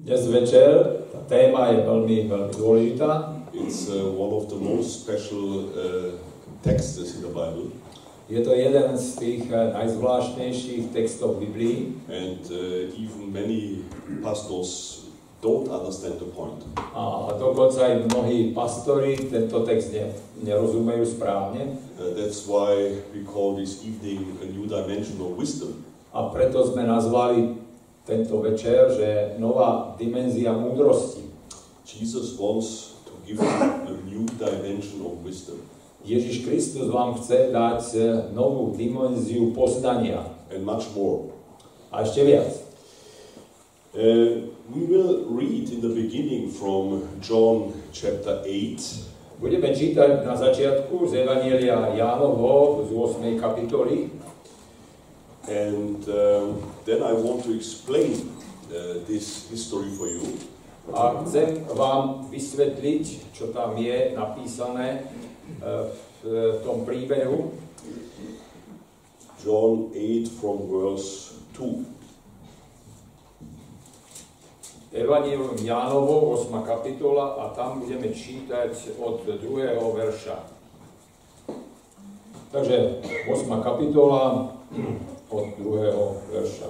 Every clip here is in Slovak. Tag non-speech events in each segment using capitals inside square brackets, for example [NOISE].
Dnes večer tá téma je veľmi, veľmi dôležitá. It's uh, one of the most special uh, texts in the Bible, Je to jeden z tých eh, najzvláštnejších textov Biblii and uh, even many pastors don't understand the point. a dokonca aj mnohí pastori tento text ne, nerozumejú správne Uh, that's why we call this evening a new dimension of wisdom. a preto sme nazvali tento večer, že nová dimenzia múdrosti. Jesus wants to give you a new dimension of wisdom. Ježiš Kristus vám chce dať eh, novú dimenziu poznania and much more. a ešte viac. Uh, we will read in the beginning from John chapter 8, Budeme čítať na začiatku z Evanielia Jánovho z 8. kapitoly and um, then I want to explain uh, this history for you. a chcem vám vysvetliť, čo tam je napísané eh, v tom príbehu. John 8 from verse 2. Evangelium Jánovo, 8. kapitola a tam budeme čítať od 2. verša. Takže 8. kapitola od 2. verša.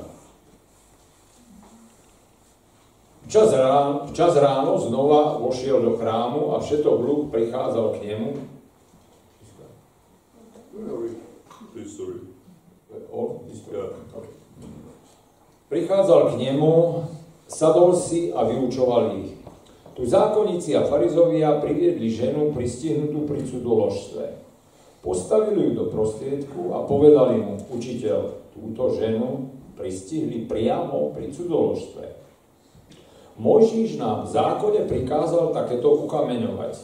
Včas ráno, včas ráno znova vošiel do chrámu a všetok ľud prichádzal k nemu. Prichádzal k nemu, sadol si a vyučoval ich. Tu zákonníci a farizovia priviedli ženu pristihnutú pri cudoložstve. Postavili ju do prostriedku a povedali mu, učiteľ, túto ženu pristihli priamo pri cudoložstve. Mojžiš nám v zákone prikázal takéto ukameňovať.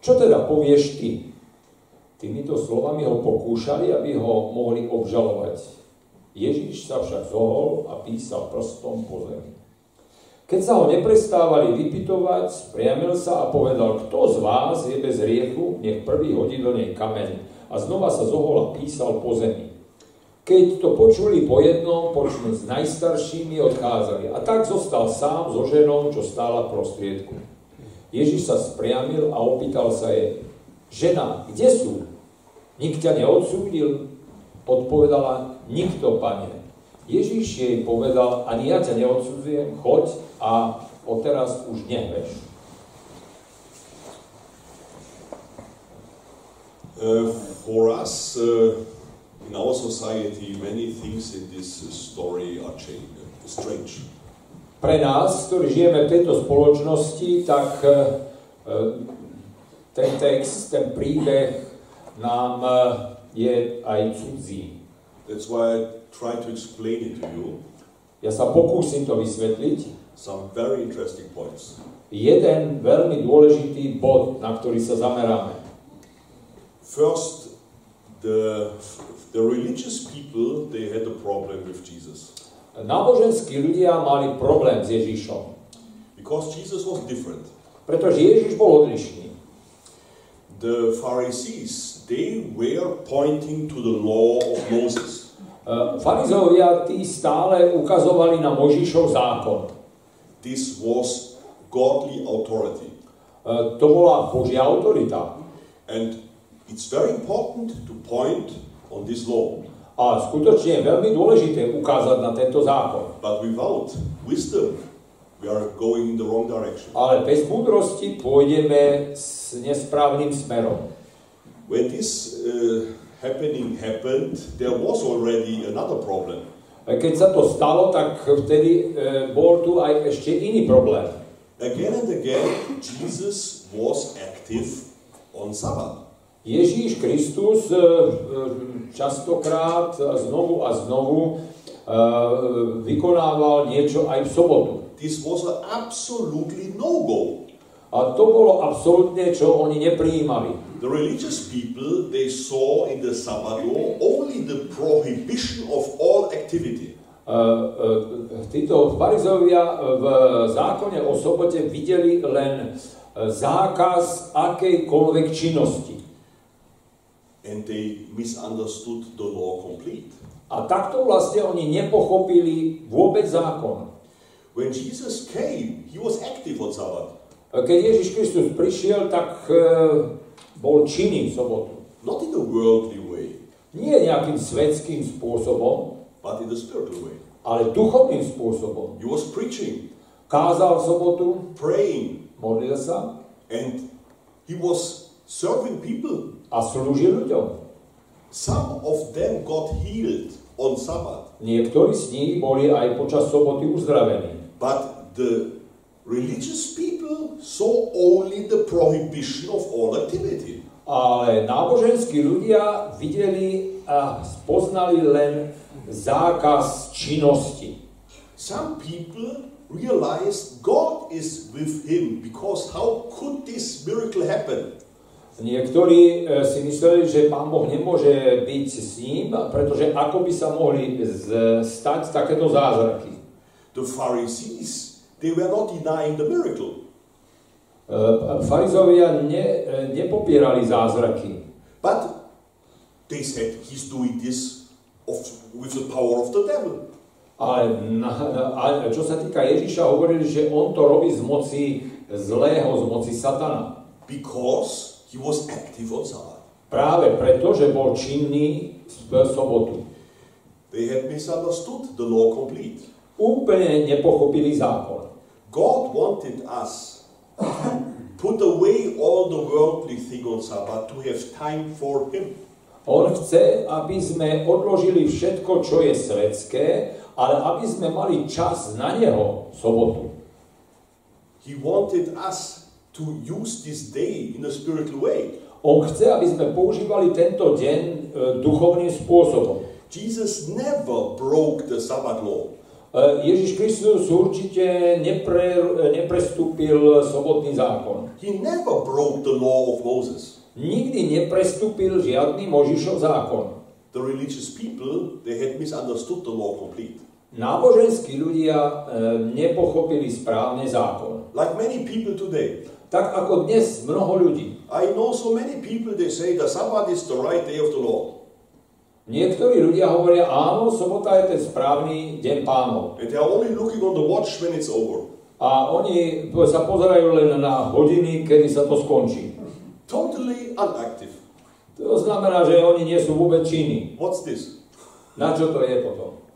Čo teda povieš ty? Týmito slovami ho pokúšali, aby ho mohli obžalovať. Ježíš sa však zohol a písal prstom po zemi. Keď sa ho neprestávali vypitovať, spriamil sa a povedal, kto z vás je bez riechu, nech prvý hodí do nej kameň. A znova sa zohol a písal po zemi. Keď to počuli po jednom, počnú s najstaršími odchádzali. A tak zostal sám so ženou, čo stála v prostriedku. Ježiš sa spriamil a opýtal sa jej, žena, kde sú? Nik ťa neodsúdil? Odpovedala, nikto, pane. Ježiš jej povedal, ani ja ťa neodsudzujem, choď a odteraz už nehveš. Uh, for us, uh, in our society, many things in this story are change, strange. Pre nás, ktorí žijeme v tejto spoločnosti, tak e, e, ten text, ten príbeh nám e, je aj cudzí. That's why try to explain it to you. Ja sa pokúsim to vysvetliť. Some very interesting points. Jeden veľmi dôležitý bod, na ktorý sa zameráme. First, the, the religious people, they had a problem with Jesus. Náboženskí ľudia mali problém s Ježišom, Because Jesus was different. pretože Ježiš bol odlišný. The Pharisees, they were pointing to the law of Moses. E, Farizovia tí stále ukazovali na Mojžišov zákon. This was godly authority. E, To bola Božia autorita. And it's very important to point on this law. A skutočne je veľmi dôležité ukázať na tento zákon. But without wisdom, we are going in the wrong direction. Ale bez múdrosti pôjdeme s nesprávnym smerom. When this uh, happening happened, there was already another problem. Keď sa to stalo, tak vtedy e, bol tu aj ešte iný problém. Again and again, Jesus was active on Sabbath. Ježíš Kristus e, e, častokrát znovu a znovu e, vykonával niečo aj v sobotu. This was absolutely no-go. A to bolo absolútne, čo oni neprijímali. The religious people, they saw in the Sabbath law only the prohibition of all activity. E, e, Títo farizovia v zákone o sobote videli len e, zákaz akejkoľvek činnosti. And they misunderstood the law complete. A takto vlastne oni nepochopili vôbec zákon. When Jesus came, he was active on Sabbath. Keď Ježiš Kristus prišiel, tak e, bol činný v sobotu. Not in a worldly way, Nie nejakým svetským spôsobom, but in a spiritual way. ale duchovným spôsobom. He was preaching, Kázal v sobotu, praying, modlil sa and he was serving people. a slúžil ľuďom. Some of them got healed on Sabbath, Niektorí z nich boli aj počas soboty uzdravení. but the religious people saw only the prohibition of all activity. Ale náboženskí ľudia videli a spoznali len zákaz činnosti. Some people realized God is with him because how could this miracle happen? Niektorí e, si mysleli, že Pán Boh nemôže byť s ním, pretože ako by sa mohli stať takéto zázraky. The Pharisees, they were not denying the miracle, E, Farizovia ne, e, nepopierali zázraky, but they said he's doing this of, with the power of the devil. ale na, a čo sa týka Ježiša, hovorili, že on to robí z moci zlého, z moci satana. Because he was active on Sabbath. Práve preto, že bol činný v sobotu. They had misunderstood the law complete. Úplne nepochopili zákon. God wanted us put away all the worldly thing on Sabbath to have time for him. On chce, aby sme odložili všetko, čo je svetské, ale aby sme mali čas na Neho sobotu. He wanted us to use this day in a spiritual way. On chce, aby sme používali tento deň e, duchovným spôsobom. Jesus never broke the Sabbath law. E, Ježiš Kristus určite nepre, neprestúpil sobotný zákon. He never broke the law of Moses. Nikdy neprestúpil žiadny Možišov zákon. The religious people, they had misunderstood the law complete. Náboženskí ľudia e, nepochopili správne zákon. Like many people today. Tak ako dnes mnoho ľudí. I know so many people, they say the Sabbath is the right day of the Lord. Niektorí ľudia hovoria, áno, sobota je ten správny deň pánov. And they are only looking on the watch when it's over. A oni sa pozerajú len na hodiny, kedy sa to skončí. Totally inactive. To znamená, že oni nie sú vôbec činní. What's this? Na čo to je potom?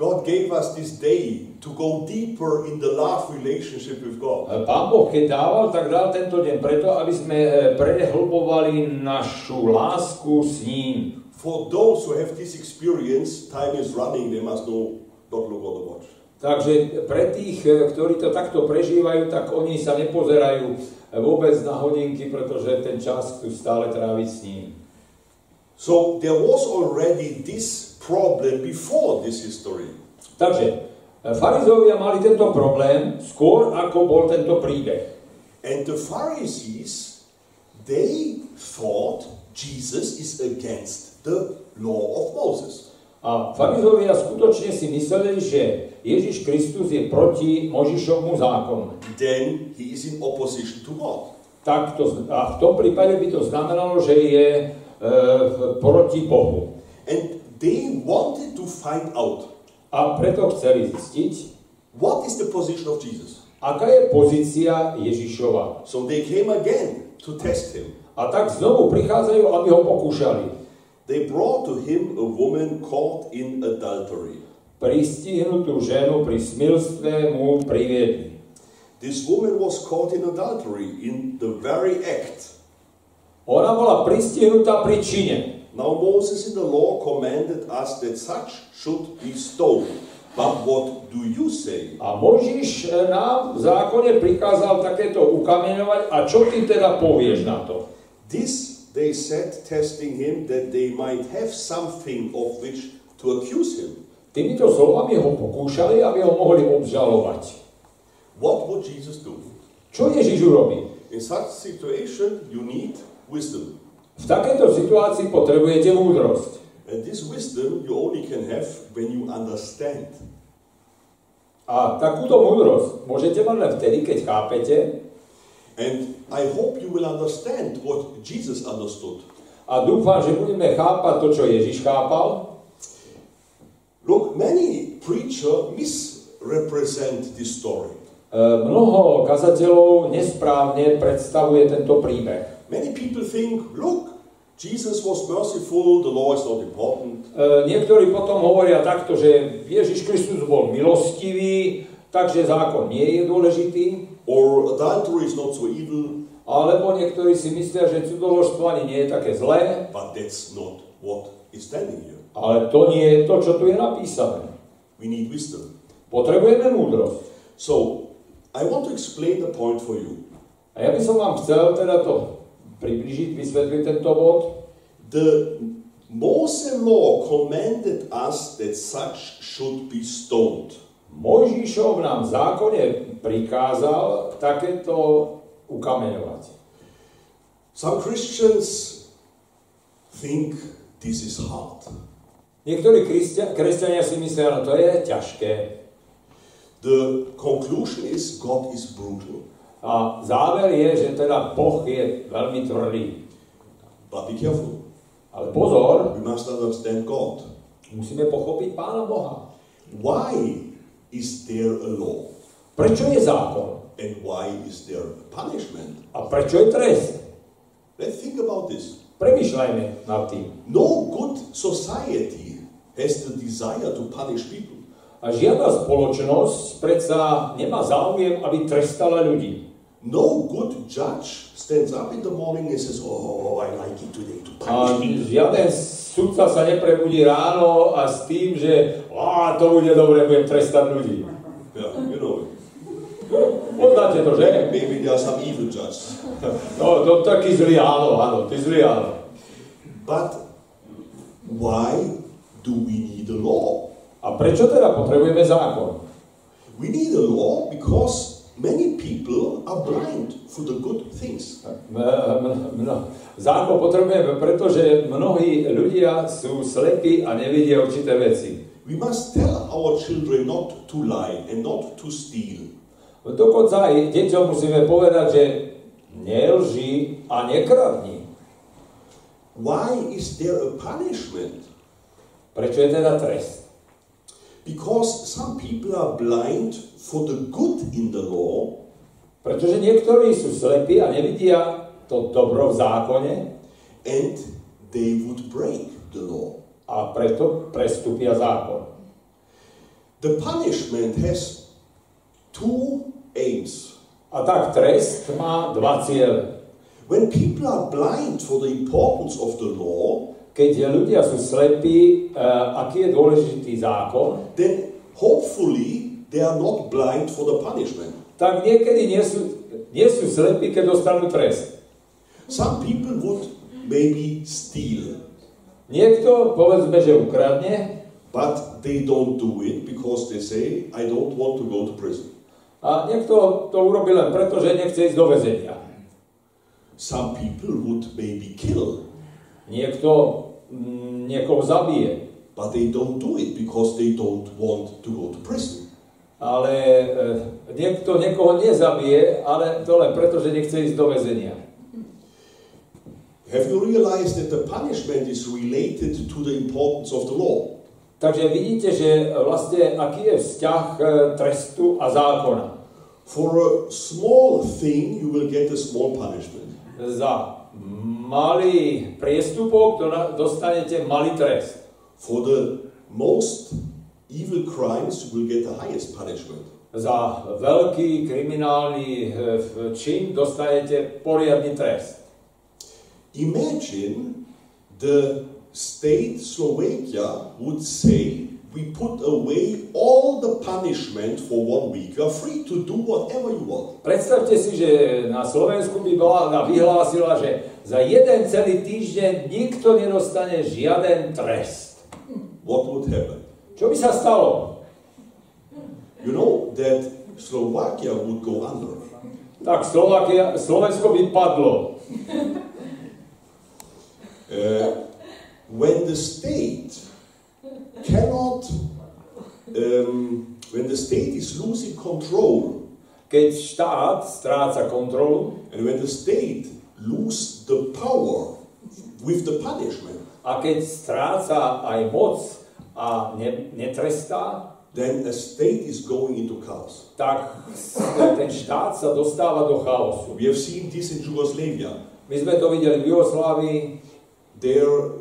God gave us this day to go deeper in the love relationship with God. Pán Boh, keď dával, tak dal tento deň preto, aby sme e, prehlbovali našu lásku s ním. For those who have this experience, time is running, they must know, not look on the watch. Takže pre tých, e, ktorí to takto prežívajú, tak oni sa nepozerajú e, vôbec na hodinky, pretože ten čas tu stále tráviť s ním. So there was already this problem before this history. Takže e, farizovia mali tento problém skôr, ako bol tento príbeh. And the Pharisees, they thought Jesus is against the law of Moses. A farizovia skutočne si mysleli, že Ježiš Kristus je proti Možišovmu zákonu. Then he is in opposition to God. Tak to, a v tom prípade by to znamenalo, že je e, proti Bohu. And they wanted to find out A preto chceli zistiť, what is the position of Jesus. aká je pozícia Ježišova. So they came again to test him. A tak znovu prichádzajú, aby ho pokúšali. They brought to him a woman caught in adultery. Pristihnutú ženu pri smilstve mu priviedli. This woman was caught in adultery in the very act. Ona bola pristihnutá pri čine. Now Moses in the law commanded us that such should be stoned. But what do you say? A Možiš e, nám v zákone prikázal takéto ukameňovať. A čo ty teda povieš na to? This they said, testing him that they might have something of which to accuse him. Týmito slovami ho pokúšali, aby ho mohli obžalovať. What would Jesus do? Čo Ježiš urobí? In such situation, you need wisdom. V takejto situácii potrebujete múdrosť. And this wisdom you only can have when you understand. A takúto múdrosť môžete mať len vtedy, keď chápete. And I hope you will understand what Jesus understood. A dúfam, že budeme chápať to, čo Ježiš chápal. Look, many preacher misrepresent this story. E, Mnoho kazateľov nesprávne predstavuje tento príbeh. Many people think, look, Jesus was merciful, the law is not important. E, Niektorí potom hovoria takto, že Ježiš Kristus bol milostivý, takže zákon nie je dôležitý. Or adultery is not so evil, Alebo niektorí si myslia, že cudoložstvo ani nie je také zlé, but that's not what is standing here. ale to nie je to, čo tu je napísané. We need wisdom. Potrebujeme múdrosť. So, I want to explain the point for you. A ja by som vám chcel teda to približiť, vysvetliť tento bod. The Mose law commanded us that such should be stoned. Mojžišov nám v zákone prikázal takéto ukameňovať. Some Christians think this is hard. Niektorí kresťania, kresťania si myslia, no to je ťažké. The conclusion is God is brutal. A záver je, že teda Boh je veľmi tvrdý. But be careful. Ale pozor, We must understand God. musíme pochopiť Pána Boha. Why is there a law? Prečo je zákon? And why is there punishment? A prečo je trest? Let's think about this. Premýšľajme nad tým. No good society has the desire to punish people. A žiadna spoločnosť predsa nemá záujem, aby trestala ľudí. No good judge stands up in the morning and says, Oh, I like it today to A punish žiaden sudca sa neprebudí ráno a s tým, že á, to bude dobre, budem trestať ľudí. Yeah, you know. Poznáte to, že? Maybe there are some evil judges. [LAUGHS] No, to taký zlý áno, áno, ty zlý áno. But why do we need a law? A prečo teda potrebujeme zákon? We need a law because many people are blind for the good things. Zákon potrebujeme, pretože mnohí ľudia sú slepí a nevidia určité veci. We must tell our children not to lie and not to steal. Dokonca aj deťom musíme povedať, že nelži a nekradni. Why is there a punishment? Prečo je teda trest? Because some people are blind for the good in the law Pretože niektorí sú slepí a nevidia to dobro v zákone and they would break the law. a preto prestúpia zákon. The punishment has two aims. A tak trest má dva ciele. When people are blind for the importance of the law, Keď ľudia sú slepí, uh, aký je dôležitý zákon, then hopefully they are not blind for the punishment. tak niekedy nie sú, nie sú slepí, keď dostanú trest. Some people would maybe steal, Niekto, povedzme, že ukradne but they don't do it because they say, I don't want to go to prison. a niekto to urobí len preto, že nechce ísť do väzenia. Some people would maybe kill, Niekto mm, niekoho zabije, but they don't do it because they don't want to go to prison. Ale e, niekto niekoho nezabije, ale to len preto, že nechce ísť do väzenia. Have you realized that the punishment is related to the importance of the law? Takže vidíte, že vlastne aký je vzťah e, trestu a zákona. For a small thing, you will get a small punishment. Za malý priestupok dostanete malý trest. For the most evil crimes, will get the highest punishment. Za veľký kriminálny e, v- čin dostanete poriadny trest. Imagine the state Slovakia would say, we put away all the punishment for one week. You are free to do whatever you want. Predstavte si, že na Slovensku by vláda vyhlásila, že za jeden celý týždeň nikto nedostane žiaden trest. What would happen? Čo by sa stalo? You know that Slovakia would go under. Tak Slovakia, Slovensko by padlo. Uh, [LAUGHS] when the state cannot, um, when the state is losing control, Keď štát stráca kontrolu and when the state lose the power with the punishment, a keď stráca aj moc a ne, netrestá, then a state is going into chaos. tak ten štát sa dostáva do chaosu. We have seen this in Yugoslavia. My sme to videli v Jugoslávii, There,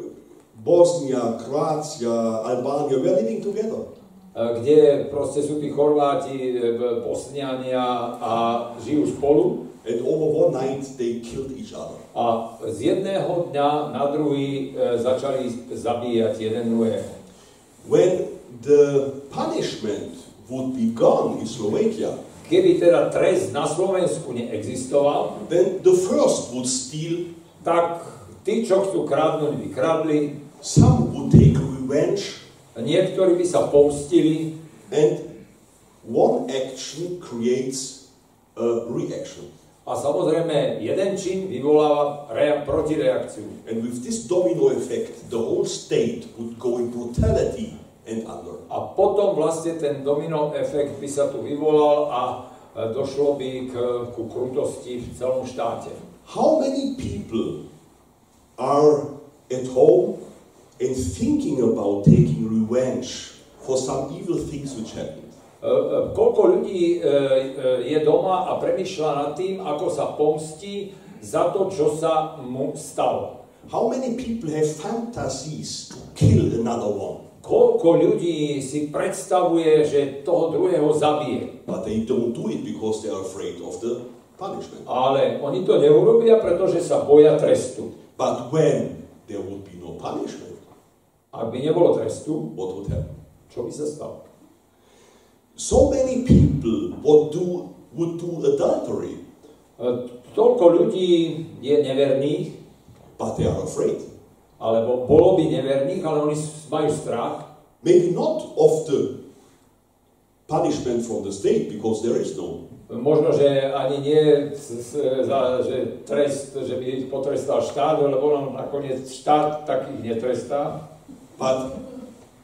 Bosnia, Croatia, Albania were living together. e, kde proste sú tí Chorváti, e, Bosniania a žijú spolu. And over one night they killed each other. A z jedného dňa na druhý e, začali zabíjať jeden druhého. When the punishment would be gone in Slovakia, Keby teda trest na Slovensku neexistoval, then the first would steal, tak tí, čo chcú kradnúť, by kradli, some would take revenge, niektorí by sa pomstili and one action creates a reaction. a samozrejme jeden čin vyvoláva rea- protireakciu. And with this domino effect, the whole state would go in brutality and under. A potom vlastne ten domino efekt by sa tu vyvolal a e, došlo by k, ku krutosti v celom štáte. How many people are at home and thinking about taking revenge for some evil things which happened? E, e, Koľko ľudí je doma a premyšľa nad tým, ako sa pomstí za to, čo sa mu stalo. How many people have fantasies to kill another one, Koľko ľudí si predstavuje, že toho druhého zabije. but they don't do it because they are afraid of the punishment? Ale oni to neurobia, pretože sa boja trestu. But when there would be no punishment, Ak by nebolo trestu, what would happen? čo by sa stalo? So many people would do, would do adultery, E, Toľko ľudí je neverných, but they are afraid. Alebo bolo by neverných, ale oni majú strach. Maybe not of the punishment from the state, because there is no. Možno, že ani nie za, že trest, že by potrestal štát, lebo on nakoniec štát takých netrestá, but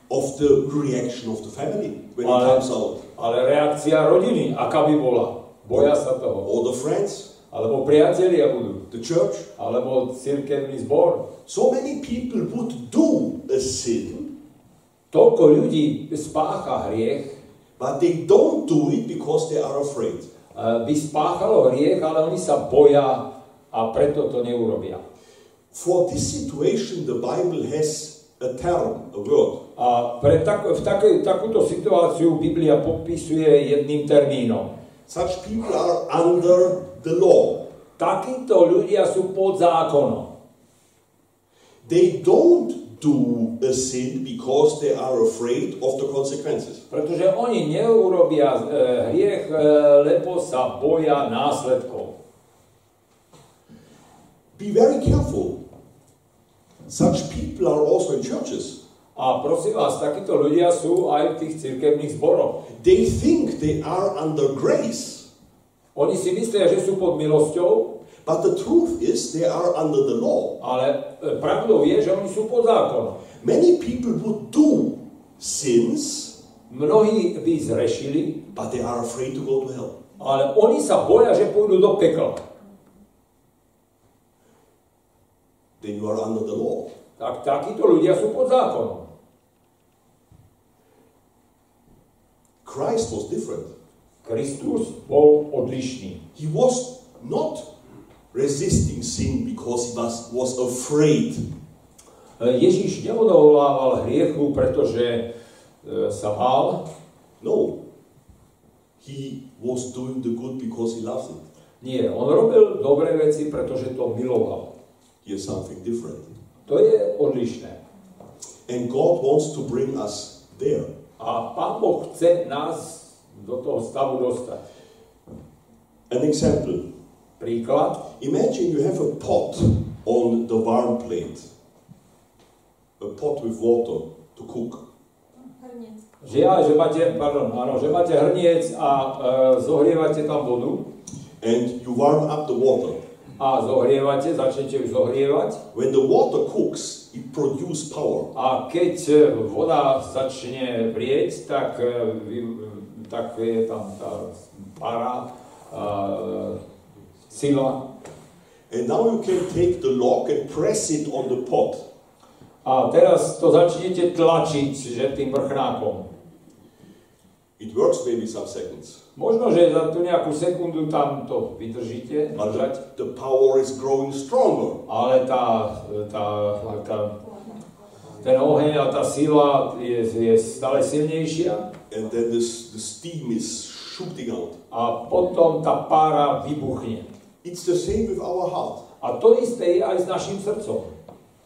of the reaction of the family when it Ale- comes out, ale reakcia rodiny, aká by bola? Boja sa toho. or the friends, Alebo priatelia budú, the church. alebo cirkevný zbor. So many people would do a sin, Toľko ľudí spácha hriech, but they don't do it because they are afraid. by spáchalo hriech, ale oni sa boja a preto to neurobia. For this situation, the Bible has a term, a word. A pre tak, v takej, takúto situáciu Biblia popisuje jedným termínom. Such people are under the law. Takíto ľudia sú pod zákonom. They don't do a sin because they are afraid of the consequences. Pretože oni neurobia e, hriech, e, lebo sa boja následkov. Be very careful. Such people are also in churches. A prosím vás, takíto ľudia sú aj v tých cirkevných zboroch. They think they are under grace, Oni si myslia, že sú pod milosťou, but the truth is they are under the law. ale e, pravdou je, že oni sú pod zákonom. Many people would do sins, Mnohí by zrešili, but they are afraid to go to hell. ale oni sa boja, že pôjdu do pekla. Then you are under the law. Tak takíto ľudia sú pod zákonom. Christ was different. Kristus bol odlišný. He was not resisting sin because he was, was afraid. E, Ježiš neodolával hriechu, pretože e, sa bál. No. He was doing the good because he loves it. Nie, on robil dobré veci, pretože to miloval. Here's something different. To je odlišné. And God wants to bring us there. A Pán Boh chce nás do toho stavu dostať. An example. Príklad. Imagine you have a pot on the warm plate. A pot with water to cook. Hrniec. Že ja, že máte, pardon, áno, že máte hrniec a e, zohrievate tam vodu And you warm up the water. a zohrievate, začnete ju zohrievať When the water cooks, it produces power. a keď e, voda začne vrieť, tak, e, vy- tak je tam tá para, a, sila And now you can take the log and press it on the pot. a teraz to začnete tlačiť, že tým vrchnákom. It works maybe some seconds, Možno, že za tú nejakú sekundu tam to vydržíte, but držať, the power is growing stronger. ale tá, tá, tá, ten oheň a tá sila je, je stále silnejšia And then this, the steam is shooting out. a potom tá pára vybuchne. It's the same with our heart. A to isté je aj s našim srdcom.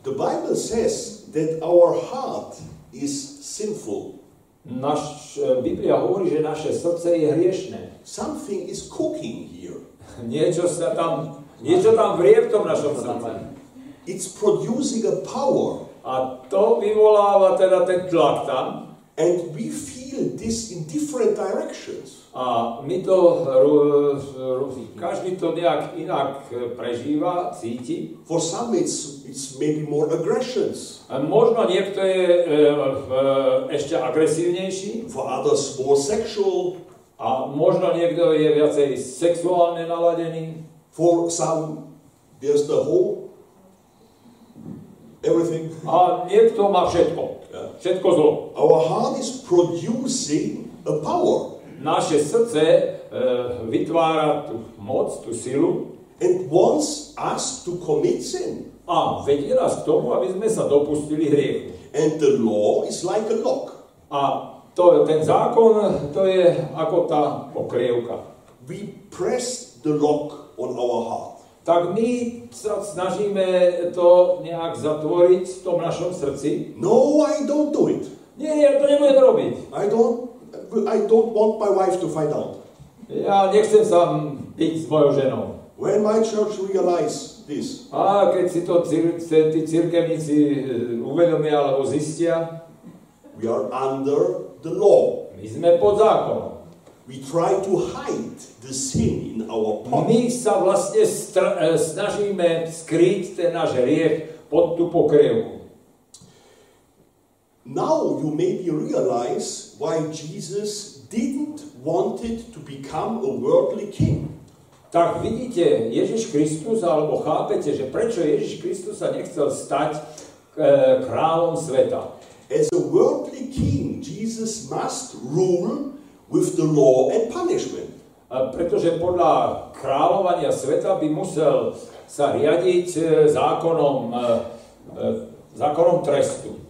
The Bible says that our heart is sinful. Naš, e, Biblia hovorí, že naše srdce je hriešné. Something is cooking here. [LAUGHS] Niečo sa tam, niečo tam vrie v tom našom srdci. It's producing a power. A to vyvoláva teda ten tlak tam. And we feel this in different directions. A my to, každý to nejak inak e, prežíva, cíti. For some, it's, it's maybe more aggressions. A možno niekto je e, e, ešte agresívnejší For others, more sexual. a možno niekto je viacej sexuálne naladený. For some, there's the whole, everything. A niekto má všetko. Všetko zlo. Our heart is producing a power. Naše srdce e, vytvára tú moc, tú silu and wants us to commit sin. a vedie nás k tomu, aby sme sa dopustili hriechu. And the law is like a lock. A to, ten zákon, to je ako tá pokrievka. We press the lock on our heart. Tak my sa snažíme to nejak zatvoriť v tom našom srdci. No, I don't do it. Nie, ja to nebudem robiť. I don't. I don't want my wife to find out. Ja nechcem sa byť s mojou ženou. When my church realize this, A keď si to cir- tí cirkevníci e, uvedomia alebo zistia, we are under the law. my sme pod zákonom. We try to hide the sin in our pot. My sa vlastne e, snažíme skryť ten náš hriech pod tú pokrievku. Now you maybe realize why Jesus didn't want it to become a worldly king. Tak vidíte, Ježiš Kristus, alebo chápete, že prečo Ježiš Kristus sa nechcel stať e, kráľom sveta. As a worldly king, Jesus must rule with the law and punishment. A pretože podľa kráľovania sveta by musel sa riadiť e, zákonom, e, e, zákonom trestu.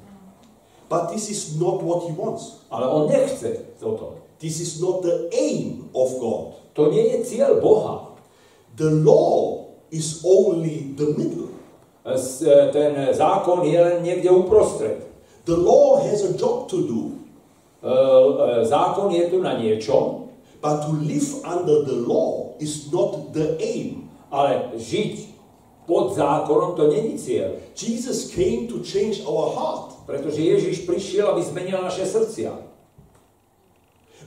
But this is not what he wants. Ale on nechce toto. This is not the aim of God. To nie je cieľ Boha. The law is only the middle. Ten zákon je len niekde uprostred. The law has a job to do, Zákon je tu na niečom, but to live under the law is not the aim. ale žiť pod zákonom to není cieľ. Jesus came to change our heart, Pretože Ježiš prišiel, aby zmenil naše srdcia.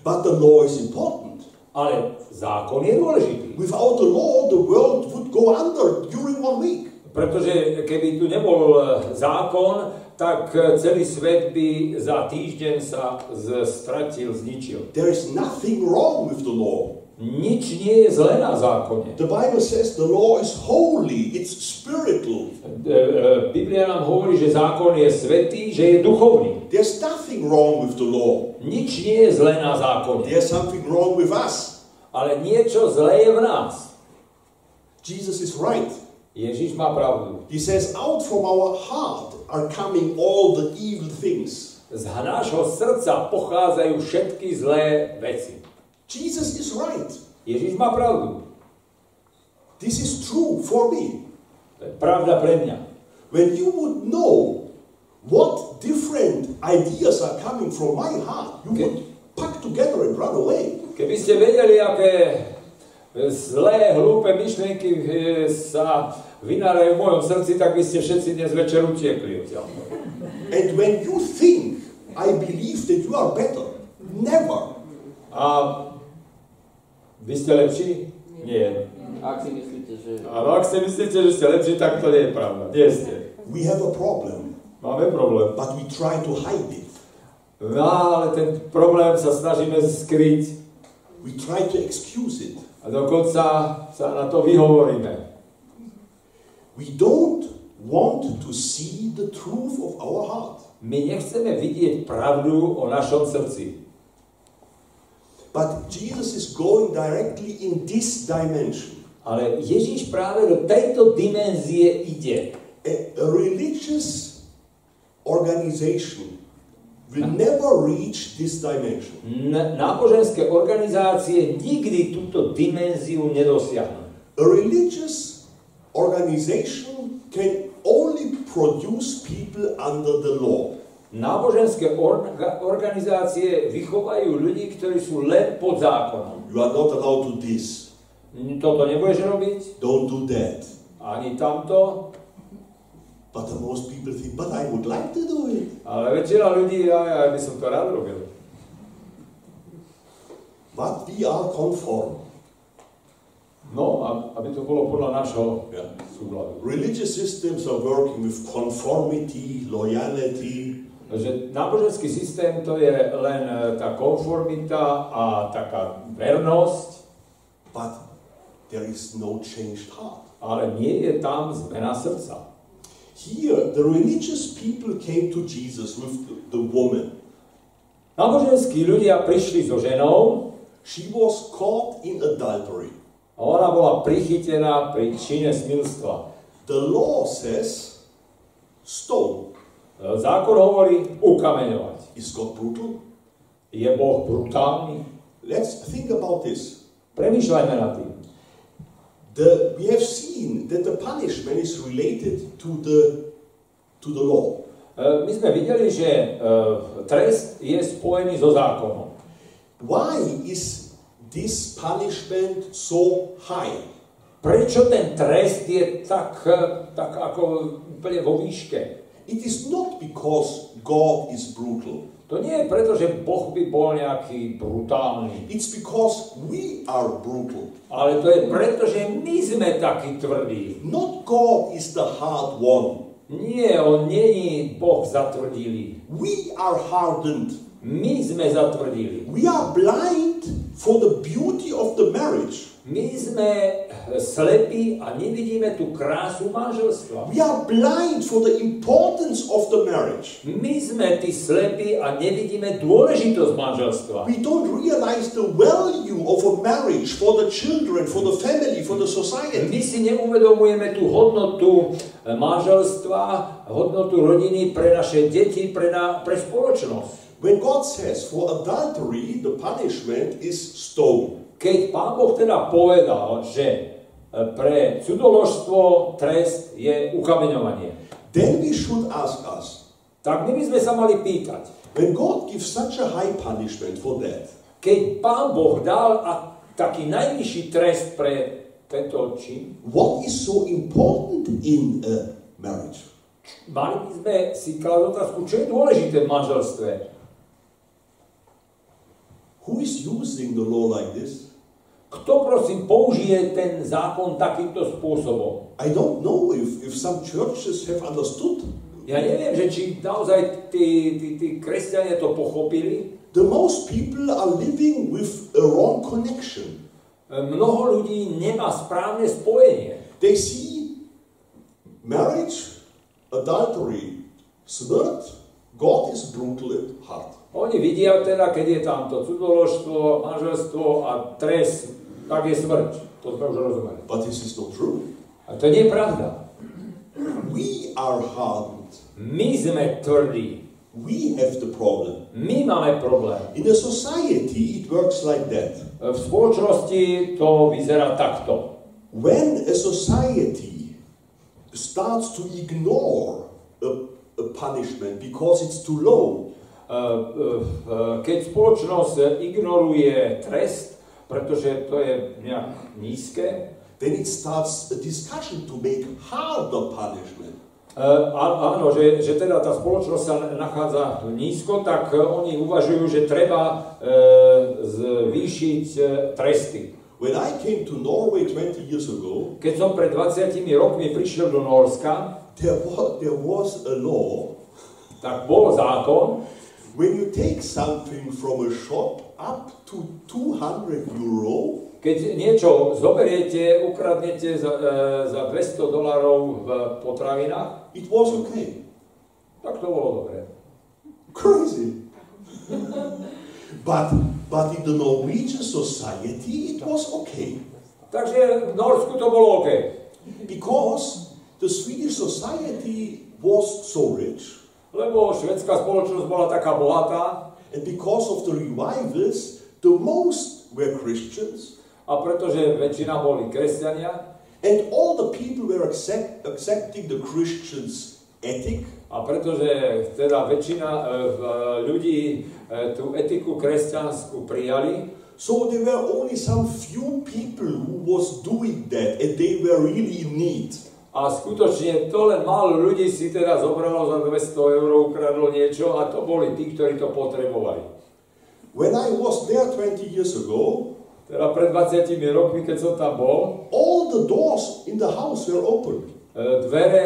but the law is important. Ale zákon je dôležitý. Without the law, the world would go under during one week. Pretože keby tu nebol e, zákon, tak e, celý svet by za týždeň sa stratil, zničil. There is nothing wrong with the law. Nič nie je zlé na zákone. The Bible says the law is holy, it's spiritual. E, e, Biblia nám hovorí, že zákon je svetý, že je duchovný. There's nothing wrong with the law. Nič nie je zlé na zákone. There's something wrong with us. Ale niečo zlé je v nás. Jesus is right. Ježiš má pravdu. He says, out from our heart are coming all the evil things. Z nášho srdca pochádzajú všetky zlé veci. Jesus is right. Ježiš má pravdu. This is true for me. To je pravda pre mňa. When you would know what different ideas are coming from my heart, you Okay. would pack together and run away. Keby ste vedeli, aké zlé, hlúpe myšlienky e, sa vynárajú v mojom srdci, tak by ste všetci dnes večer utiekli odtiaľ. And when you think, I believe that you are better, never. A vy ste lepší? Nie. Ak si myslíte, že... Ale ak si myslíte, že ste lepší, tak to nie je pravda. Nie ste. We have a problem, Máme problém. but we try to hide it. No, ale ten problém sa snažíme skryť We try to excuse it. A dokonca sa na to vyhovoríme. We don't want to see the truth of our heart. My nechceme vidieť pravdu o našom srdci. going directly in this dimension. Ale Ježiš práve do tejto dimenzie ide. A, a religious organization will never reach this dimension. N- náboženské organizácie nikdy túto dimenziu nedosiahnu. A religious organization can only produce people under the law. Náboženské orga- organizácie vychovajú ľudí, ktorí sú len pod zákonom. You are not allowed to this. Toto nebudeš robiť, Don't do that. ani tamto, But the most people think, but I would like to do it. ale väčšina ľudí, ja, ja by som to rád robil. But we are conform. No, aby to bolo podľa nášho Yeah. súhľadu. Religious systems are working with conformity, loyalty, Že náboženský systém to je len e, tá konformita a taká vernosť, but there is no changed heart. ale nie je tam zmena srdca. Here, the religious people came to Jesus with the, the woman. Náboženskí ľudia prišli so ženou She was caught in adultery. a ona bola prichytená pri čine smilstva. The law says stone. E, Zákon hovorí ukameňovať. Is God brutal? Je Boh brutálny? Let's think about this. Premýšľajme nad tým. The, we have seen that the punishment is related to the, to the law. E, My sme videli, že e, trest je spojený so zákonom. Why is this punishment so high? Prečo ten trest je tak, e, tak ako úplne vo výške? It is not because God is brutal. To nie je preto, že Boh by bol nejaký brutálny, It's because we are brutal. ale to je preto, že my sme takí tvrdí. Not God is the hard one. Nie, on není Boh zatvrdilý. We are hardened. My sme zatvrdili. We are blind for the beauty of the marriage. My sme slepí a nevidíme tú krásu manželstva. We are blind for the importance of the marriage. My sme tí slepí a nevidíme dôležitosť manželstva. We don't realize the value of a marriage for the children, for the family, for the society. My si neuvedomujeme tú hodnotu e, manželstva, hodnotu rodiny pre naše deti, pre, na, pre spoločnosť. When God says for adultery, the punishment is stone. Keď Pán Boh teda povedal, že e, pre cudoložstvo trest je ukameňovanie, Then we should ask us, tak my by sme sa mali pýtať, when God gives such a high punishment for that, keď Pán Boh dal a taký najvyšší trest pre tento čin, what is so important in a marriage? mali by sme si klásť otázku, čo je dôležité v manželstve. Who is using the law like this? Kto prosím použije ten zákon takýmto spôsobom? I don't know if, if some churches have understood. Ja neviem, že či naozaj tí, tí, tí kresťania to pochopili. The most people are living with a wrong connection. E, Mnoho ľudí nemá správne spojenie. They see marriage, adultery, smrt, God is brutal and hard. Oni vidia teda, keď je tam to cudoložstvo, manželstvo a trest, tak je smrť. To sme už rozumeli. But this is not true. A to nie je pravda. We are hardened. My sme tvrdí. We have the problem. My máme problém. In a society, it works like that. V spoločnosti to vyzerá takto. When a society starts to ignore a punishment because it's too low, E, e, e, Keď spoločnosť ignoruje trest, pretože to je nejak nízke, then it starts a discussion to make harder punishment. Á- áno, že, že teda tá spoločnosť sa nachádza nízko, tak oni uvažujú, že treba e, zvýšiť e, tresty. When I came to Norway 20 years ago, Keď som pred 20 rokmi prišiel do Norska, there was, there was a law tak bol zákon, when you take something from a shop up to 200 euro, keď niečo zoberiete, ukradnete za, e, za 200 dolarov v potravinách, it was okay. tak to bolo dobre. Crazy. but But in the Norwegian society, it was okay. Takže v Norsku to bolo OK. Because the Swedish society was so rich, Lebo švedská spoločnosť bola taká bohatá. And because of the revivals, the most were Christians, a pretože väčšina boli kresťania. And all the people were accept, accepting the Christians' ethic, a pretože teda väčšina e, v- ľudí e, tú etiku kresťanskú prijali, so there were only some few people who was doing that and they were really in need. A skutočne to len málo ľudí si teda zobralo za 200 eur, ukradlo niečo a to boli tí, ktorí to potrebovali. When I was there 20 years ago, Teda pred 20 rokmi, keď som tam bol, all the doors in the house were open. e, dvere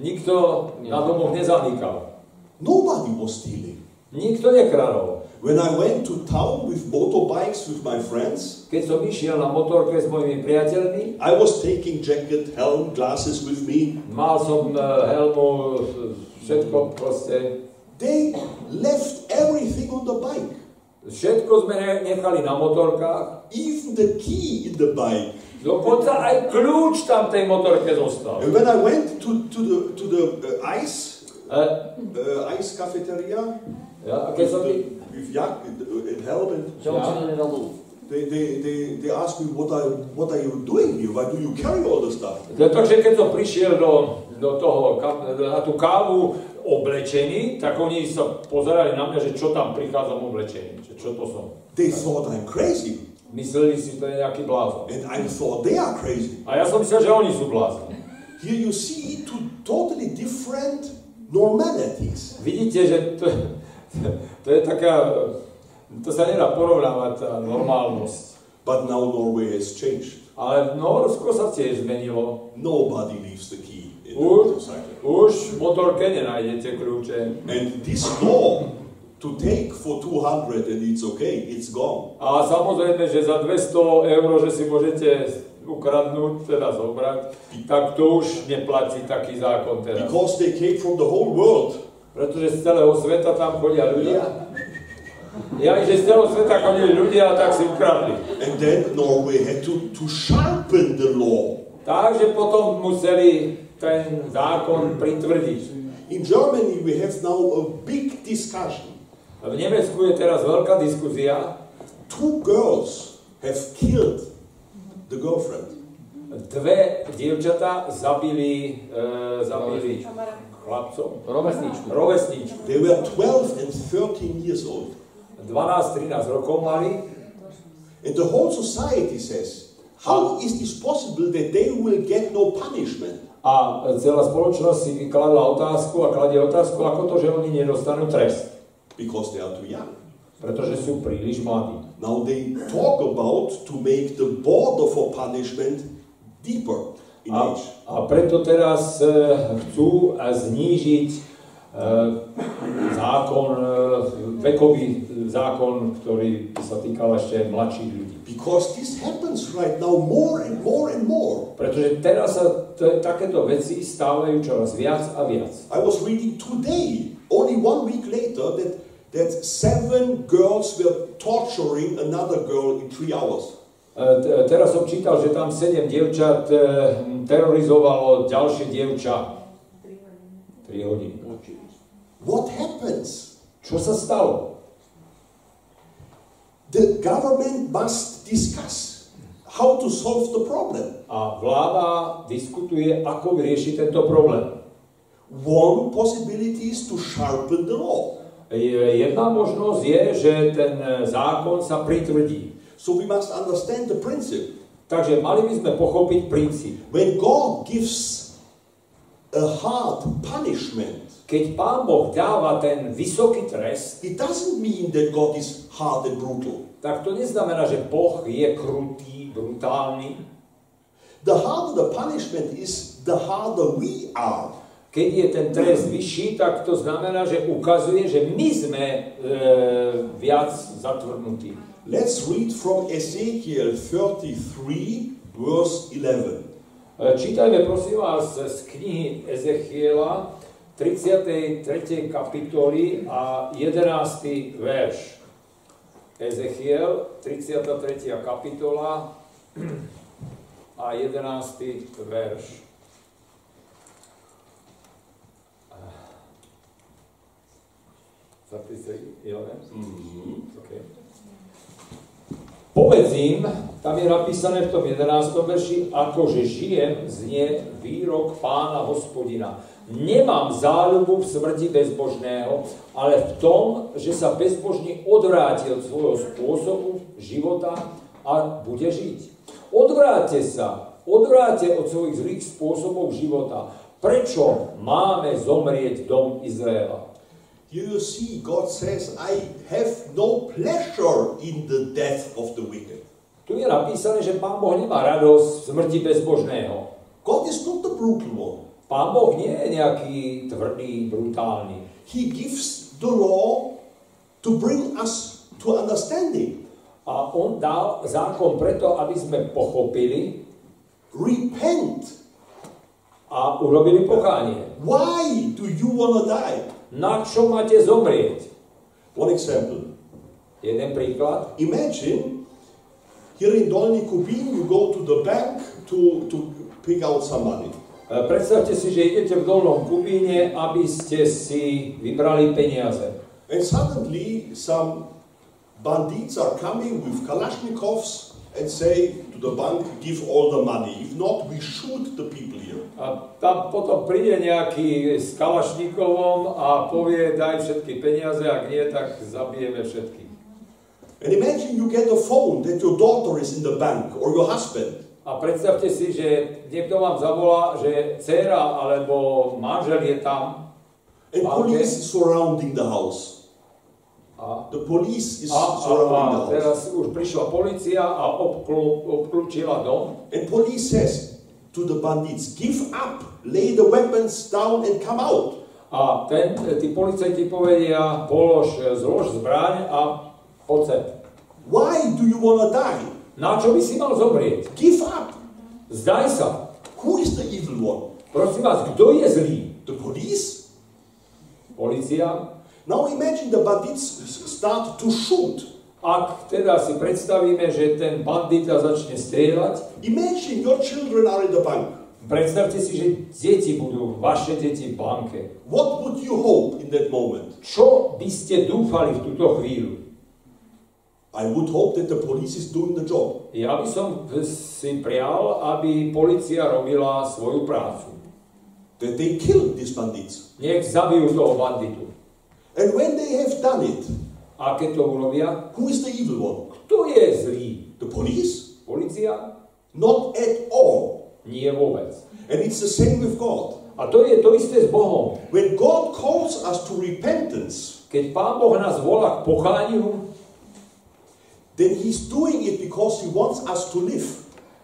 nikto na domoch nezamýkal. Nobody was stealing. Nikto nekradol. When I went to town with motorbikes with my friends, Keď som išiel na motorke s mojimi priateľmi, I was taking jacket, helm, glasses with me. mal som e, helmu, všetko proste. They left everything on the bike, Všetko sme ne- nechali na motorkách, even the key in the bike. dokonca aj kľúč tam tej motorke zostal. And when I went to, to the, to the uh, ice, E, uh, ice cafeteria, ja, keď som, with, with jak, and helm, and Johnson and they, they, they, they asked me, what are, what are you doing here? Why do you carry all the stuff? Takže keď som prišiel do, do toho, na tú kávu oblečený, tak oni sa pozerali na mňa, že čo tam prichádzam oblečený, že čo to som. They thought I'm crazy. Mysleli si, to je nejaký blázon. And I thought they are crazy. A ja som myslel, že oni sú blázni. Here you see two totally different normalities. Vidíte, že to, to je taká, to sa nedá porovnávať tá normálnosť. But now Norway has changed. Ale Norsko sa tiež zmenilo. Nobody leaves the key in the Už, motorcycle. už v motorke nenájdete kľúče. And this law to take for 200 and it's okay, it's gone. A samozrejme, že za 200 eur, že si môžete ukradnúť, teda zobrať, tak to už neplatí taký zákon teraz. Because they came from the whole world. Pretože z celého sveta tam chodia ľudia. Ja, že z celého sveta chodili ľudia, tak si ukradli. And then Norway had to, to sharpen the law. Takže potom museli ten zákon pritvrdiť. In Germany, we have now a big discussion. V Nemecku je teraz veľká diskuzia. Two girls have killed the girlfriend. Dve dievčatá zabili, e, zabili chlapcov, Rovesničku. rovesničku. They were 12 and 13 years old. 12-13 rokov mali And the whole society says, how is this possible that they will get no punishment? a celá spoločnosť si kladla otázku a kladie otázku, ako to, že oni nedostanú trest. Because they are too young. Pretože sú príliš mladí. Now they talk about to make the border for punishment deeper A, a preto teraz e, chcú e, znížiť e, zákon, vekový zákon, ktorý sa týkal ešte mladších ľudí. Because this happens right now more and more and more. Pretože teraz sa takéto veci stávajú čoraz viac a viac. I was reading today, only one week later, that, that seven girls were torturing another girl in three hours. E, Teraz som čítal, že tam sedem dievčat e, terorizovalo ďalšie dievča. 3 hodiny. What happens? Čo sa stalo? The government must discuss how to solve the problem. A vláda diskutuje, ako vyriešiť tento problém. One possibility is to sharpen the law. Jedna možnosť je, že ten zákon sa pritvrdí. So we must understand the principle. Takže mali by sme pochopiť princíp. When God gives a hard punishment, Keď Pán Boh dáva ten vysoký trest, it doesn't mean that God is hard and brutal. tak to neznamená, že Boh je krutý, brutálny. The harder the punishment is, the harder we are. Keď je ten trest vyšší, tak to znamená, že ukazuje, že my sme e, viac zatvrdnutí. Let's read from Ezekiel 33, verse 11. E, Čítajme prosím vás z knihy Ezechiela 33. kapitoly a 11. verš. Ezechiel, 33. kapitola [CLEARS THROAT] a 11. verš. Mhm. Okay. Povedz im, tam je napísané v tom 11. verši, akože žijem, znie výrok pána hospodina. Nemám záľubu v smrti bezbožného, ale v tom, že sa bezbožný odvráti od svojho spôsobu života a bude žiť. Odvráte sa, odvráte od svojich zlých spôsobov života. Prečo máme zomrieť dom Izraela? You see, God says, I have no pleasure in the death of the wicked. Tu je napísané, že Pán Boh nemá radosť smrti bezbožného. God is not the brutal one. Pán Boh nie je nejaký tvrdý, brutálny. He gives the law to bring us to understanding. A on dal zákon preto, aby sme pochopili Repent. a urobili pokánie. Why do you want to die? Na čo máte zomrieť? One example. Jeden príklad. Imagine here in Dolny Kubin you go to the bank to, to pick out some money. E, Predstavte si, že idete v Dolnom Kubíne, aby ste si vybrali peniaze. And suddenly some bandits are coming with Kalashnikovs and say to the bank, give all the money. If not, we shoot the people here. A tam potom príde nejaký s Kalašníkovom a povie, daj všetky peniaze, ak nie, tak zabijeme všetkých. And imagine you get a phone that your daughter is in the bank or your husband. A predstavte si, že niekto vám zavolá, že dcera alebo manžel je tam And police surrounding the house. A, The police is a, a, surrounding a the house. teraz už prišla policia a obklu, obklúčila dom And police says to the bandits, give up, lay the weapons down and come out. a ten, tí policajti povedia, polož, zlož zbraň a poď sem. Why do you want to die? Na čo by si mal zomrieť? Give up. Zdaj sa. Who is the evil one? Prosím vás, kto je zlý? The police? Polícia? Now imagine the bandits start to shoot. Ak teda si predstavíme, že ten bandita začne strieľať, Imagine your children are in the bank. predstavte si, že deti budú, vaše deti v banke. What would you hope in that moment? Čo by ste dúfali v túto chvíľu? I would hope that the police is doing the job. Ja by som si prial, aby policia robila svoju prácu. That they kill these bandits. Nech zabijú toho banditu. And when they have done it, A keď to urobia, who is the evil one? kto je zlý? The police? Polícia? Not at all. Nie vôbec. And it's the same with God. A to je to isté s Bohom. When God calls us to repentance, Keď Pán Boh nás volá k pochániu, then He's doing it because He wants us to live.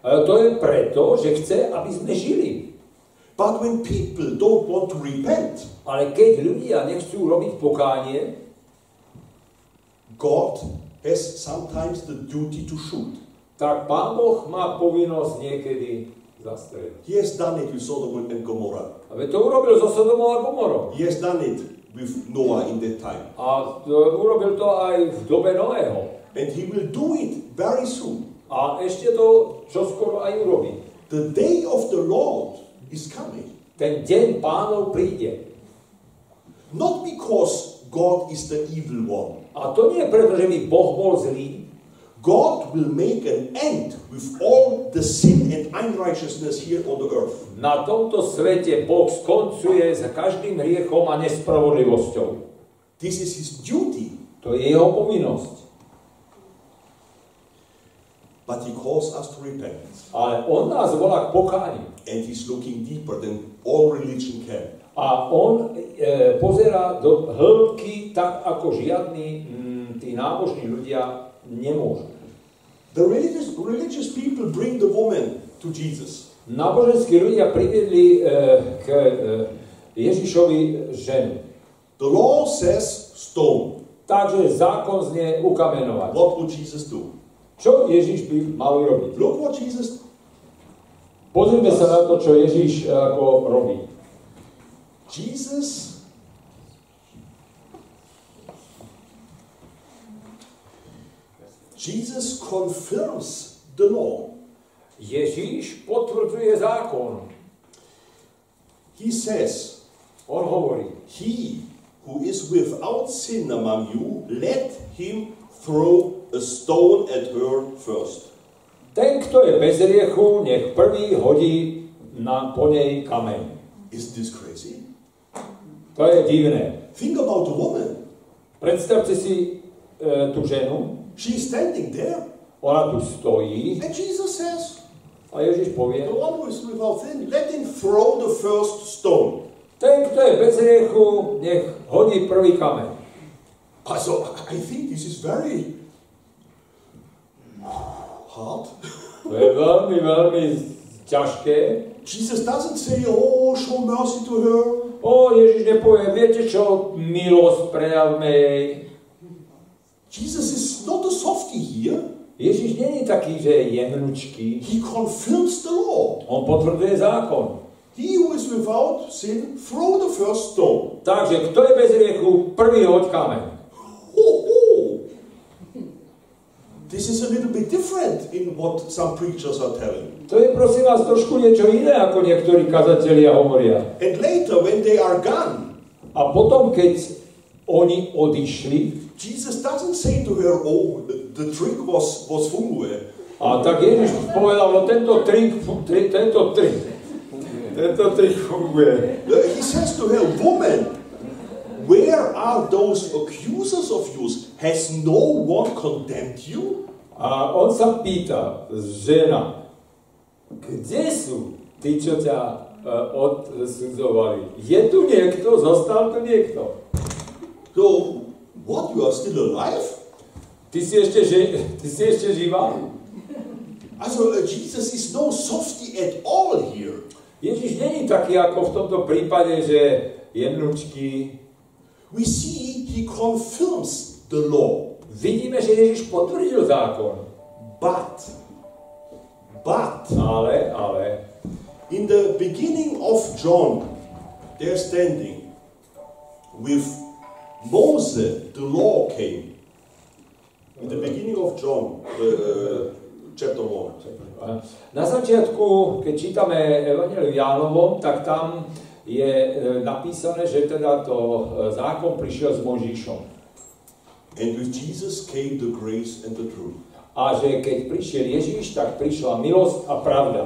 e, to je preto, že chce, aby sme žili. But when people don't want to repent, Ale keď ľudia nechcú robiť pokánie, God has sometimes the duty to shoot. tak Pán Boh má povinnosť niekedy zastreliť. He has done it with Sodom and Gomorrah. A to urobil so Sodomou a Gomorou. He has done it with Noah in that time. A to, urobil to aj v dobe Noého. And He will do it very soon. A ešte to čoskoro aj urobí. The day of the Lord is coming. Ten deň pánov príde. Not because God is the evil one. A to nie preto, že by Boh bol zlý. God will make an end with all the sin and unrighteousness here on the earth. Na tomto svete Boh skoncuje s každým hriechom a nespravodlivosťou. This is His duty. To je jeho povinnosť. But He calls us to repentance. Ale on nás volá k pokániu. And He's looking deeper than all religion can. A on e, pozera do hĺbky tak, ako žiadni mm, tí nábožní ľudia nemôžu. The religious, religious people bring the woman to Jesus. Náboženskí ľudia priviedli e, k e, Ježišovi ženu. The law says stone. Takže zákon znie ukamenovať. What would Jesus do? Čo Ježiš by mal robiť? Look what Jesus Pozrime sa na to, čo Ježiš e, eh, ako robí. Jesus Jesus confirms the law. Ježíš potvrdzuje zákon. He says, On hovorí, He who is without sin among you, let him throw a stone at her first. ten, kto je bez riechu, nech prvý hodí na, po nej kameň. Isn't this crazy? To je divné. Think about the woman. Predstavte si e, tú ženu, She's standing there, ona tu stojí and Jesus says, a Ježiš povie, The one who is without sin, let him throw the first stone. ten, kto je bez riechu, nech hodí prvý kameň. So I think this is very hard. To je veľmi, veľmi ťažké. Jesus doesn't say, Oh, show mercy to her. O, Ježiš nepovie, viete čo, milosť prejavme jej. Jesus is not a softy here. Ježiš není taký, že je jemnučký. He confirms the law. On potvrdzuje zákon. He who is without sin, throw the first stone. Takže kto je bez riechu, prvý hoď kameň. Ho, ho. This is a little bit different in what some preachers are telling. To je prosím vás trošku niečo iné, ako niektorí kazatelia hovoria. And later, when they are gone, A potom, keď oni odišli, Jesus doesn't say to her, Oh, the, the trick was, was fungue. a tak Ježiš povedal, no tento fu- tri, tento trik, tento trik funguje. He says to her, Woman, where are those accusers of yours? Has no one condemned you? A on sa pýta, žena, kde sú tí, čo ťa uh, odsudzovali? Je tu niekto? Zostal tu niekto? So, what? You are still alive? Ty si ešte, ži- ty si ešte živá? Also, uh, Jesus is no softy at all here. Ježiš není taký ako v tomto prípade, že jemnučký. We see he confirms the law. Vidíme, že Ježiš potvrdil zákon. But, but, Ale, ale, in the beginning of John, they're standing with Moses, the law came. In the beginning of John, uh, chapter 1. na začiatku, keď čítame Evangelium Jánovom, tak tam je e, napísané, že teda to e, zákon prišiel s Možišom. And with Jesus came the grace and the truth. A že keď prišiel Ježiš, tak prišla milosť a pravda.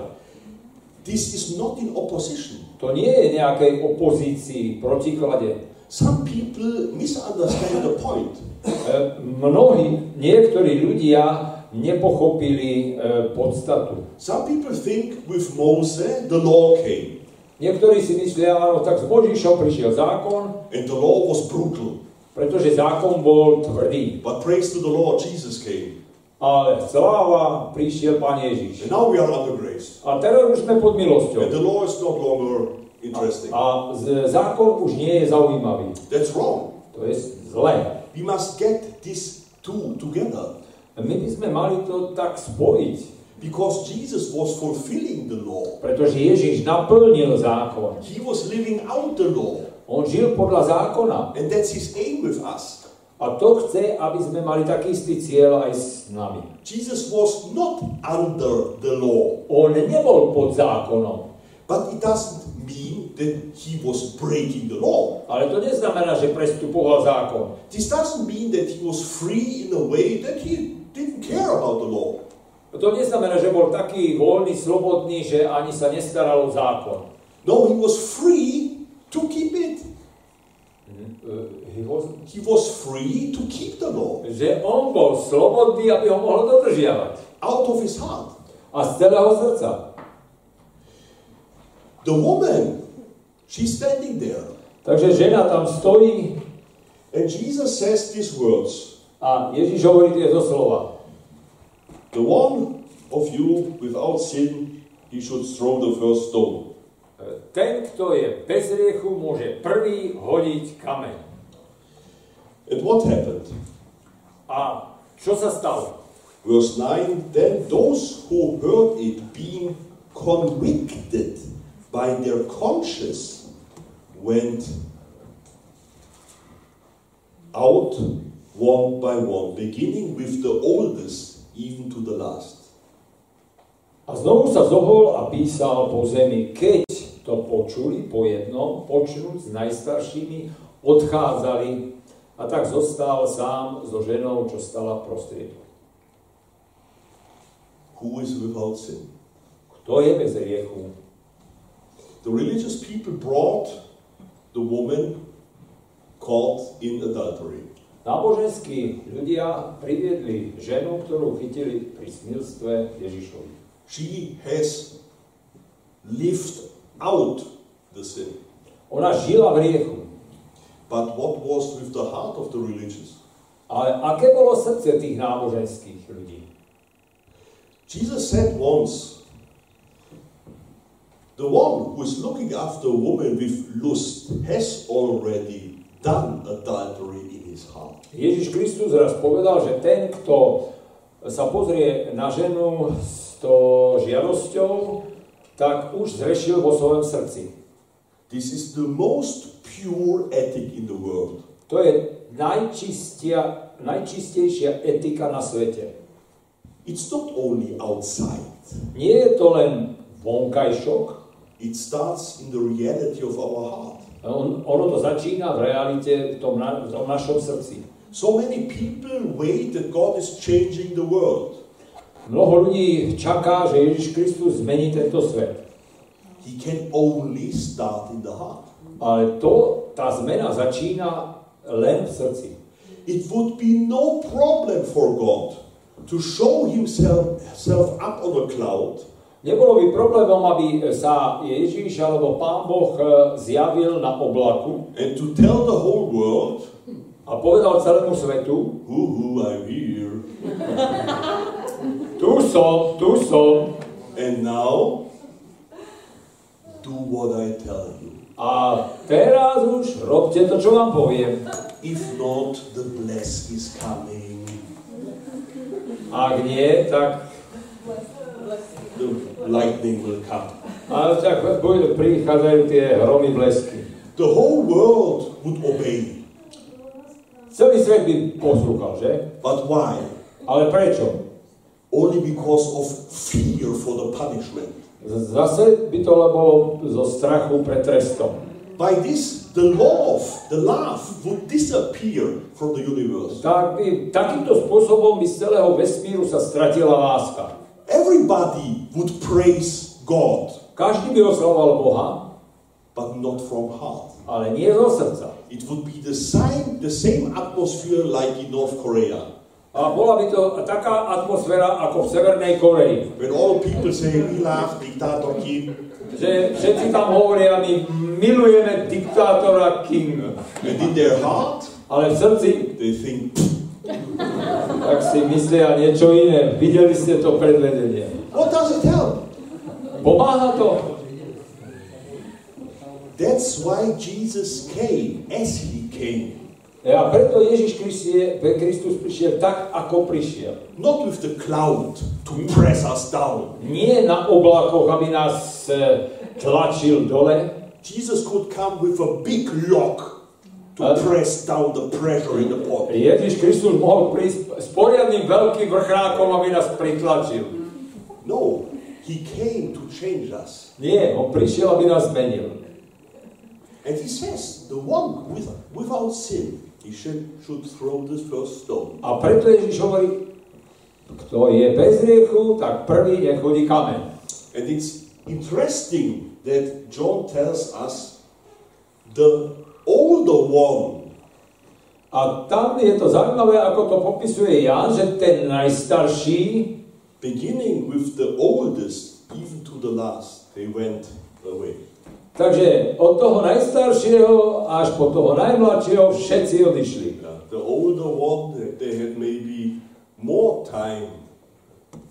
This is not in opposition. To nie je nejakej opozícii, protiklade. Some people misunderstand the point. E, Mnohí, niektorí ľudia nepochopili e, podstatu. Some people think with Moses the law came, Niektorí si myslia, áno, tak s Možišom prišiel zákon, and the law was brutal. Pretože zákon bol tvrdý. But praise to the Lord, Jesus came. Ale sláva, prišiel Pán Ježiš. And now we are under grace. A teraz už sme pod And milosťou. the law is not longer interesting. A z- zákon už nie je zaujímavý. That's wrong. To je zlé. We must get these two together. My by sme mali to tak spojiť, Because Jesus was fulfilling the law. pretože Ježiš naplnil zákon. He was living out the law. On žil podľa zákona. And that's his aim with us. A to chce, aby sme mali taký istý cieľ aj s nami. Jesus was not under the law. On nebol pod zákonom. But it doesn't mean that he was breaking the law. Ale to neznamená, že prestupoval zákon. This doesn't mean that he was free in a way that he didn't care about the law. To neznamená, že bol taký voľný, slobodný, že ani sa nestaral o zákon. No, he was free to keep it. Uh, he was- He was free to keep the law Že on bol slobodný, aby ho mohol dodržiavať. out of his heart. A z celého srdca. The woman, she's standing there. Takže žena tam stojí And Jesus says these words a Ježiš hovorí tieto slova. The one of you without sin, he should throw the first stone. Ten, kto je bez riechu, môže prvý hodiť kameň. And what happened? A čo sa stalo? Verse 9 Then those who heard it, being convicted by their conscience, went out one by one, beginning with the oldest, even to the last. A znovu sa zohol a písal po zemi, keď to počuli po jednom, počnúť s najstaršími, odchádzali a tak zostal sám so ženou, čo stala prostriedku. Who is without sin? Kto je bez riechu? The religious people brought the woman caught in adultery. Náboženskí ľudia priviedli ženu, ktorú chytili pri smilstve Ježišovi. She has lived out the sin. Ona žila v riechu. But what was with the heart of the religious? Ale aké bolo srdce tých náboženských ľudí? Jesus said once, the one who is looking after a woman with lust has already done adultery in his heart. Ježiš Kristus raz povedal, že ten, kto sa pozrie na ženu s to žiadosťou, tak už zrešil vo svojom srdci. This is the most pure ethic in the world. To je najčistia, najčistejšia etika na svete. It's not only outside, Nie je to len vonkajšok, it starts in the reality of our heart. on, ono to začína v realite v tom, na, v tom našom srdci. So many people wait that God is changing the world. Mnoho ľudí čaká, že Ježiš Kristus zmení tento svet. He can only start in the heart. Ale to, tá zmena začína len v srdci. It would be no problem for God to show himself, himself up on a cloud Nebolo by problémom, aby sa Ježiš alebo Pán Boh e, zjavil na oblaku and to tell the whole world, a povedal celému svetu, hoo hoo, I'm here. [LAUGHS] tu som, tu som, And now, do what I tell you. a teraz už robte to, čo vám poviem. If not, the bless is coming. Ak nie, tak, The lightning will come. ale tak bude- prichádzajú tie hromy blesky. The whole world would obey. Celý svet by poslúchal, že? But why? Ale prečo? Only because of fear for the punishment. Zase by to bolo zo strachu pred trestom. By this, the love, the love would disappear from the universe. Tak takýmto spôsobom by z celého vesmíru sa stratila láska. Everybody would praise God, Každý by oslavoval Boha, but not from heart. ale nie zo srdca. It would be the same, the same atmosphere like in North Korea. A bola by to taká atmosféra ako v Severnej Koreji. When all people say, we love dictator Kim, Že všetci tam hovoria, my milujeme diktátora King. and in their heart, Ale v srdci, they think, tak si myslia niečo iné. Videli ste to predvedenie. what does it help? Pomáha to? That's why Jesus came as he came. A preto Ježiš Kristus prišiel tak, ako prišiel. Not with the cloud to press us down. Nie na oblakoch, aby nás e, tlačil dole, Jesus could come with a big lock to press down the pressure in the pot. Ježiš Kristus mohol prísť s poriadnym veľkým vrchnákom, aby nás pritlačil. No, he came to change us. Nie, on prišiel, aby nás zmenil. And he says, the one with, without sin, he should, should throw the first stone. A preto Ježiš hovorí, kto je bez riechu, tak prvý nech hodí kameň. And it's interesting that John tells us the older one A tam je to zaujímavé, ako to popisuje Jan, že ten najstarší, beginning with the oldest, even to the last, they went away. Takže od toho najstaršieho až po toho najmladšieho všetci odišli. Yeah, the older one, they- had maybe more time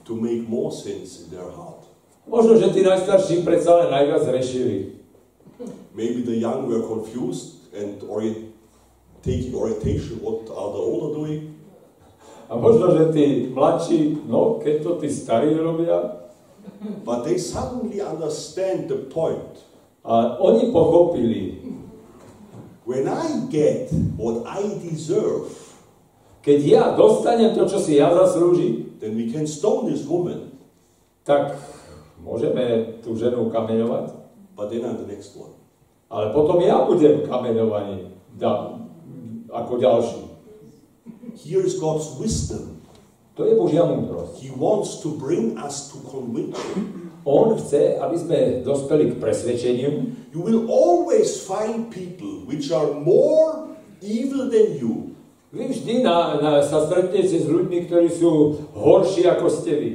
to make more sins in their heart. Možno, že tí najstarší predsa len najviac rešili. Maybe the young were confused and orient, taking orientation what are the older doing. A možno, že tí mladší, no, keď to tí starí robia, But they suddenly understand the point. A oni pochopili, When I get what I deserve, Keď ja dostanem to, čo si ja zaslúžim, then we can stone this woman. tak môžeme tú ženu kameňovať, But then I'm the next one. ale potom ja budem kameňovaný da, ako ďalší. Here is God's wisdom. To je Božia múdrosť. He wants to bring us to conviction. On chce, aby sme dospeli k presvedčeniu, You will always find people which are more evil than you. Vy vždy na, na, sa stretnete s ľuďmi, ktorí sú horší ako ste vy.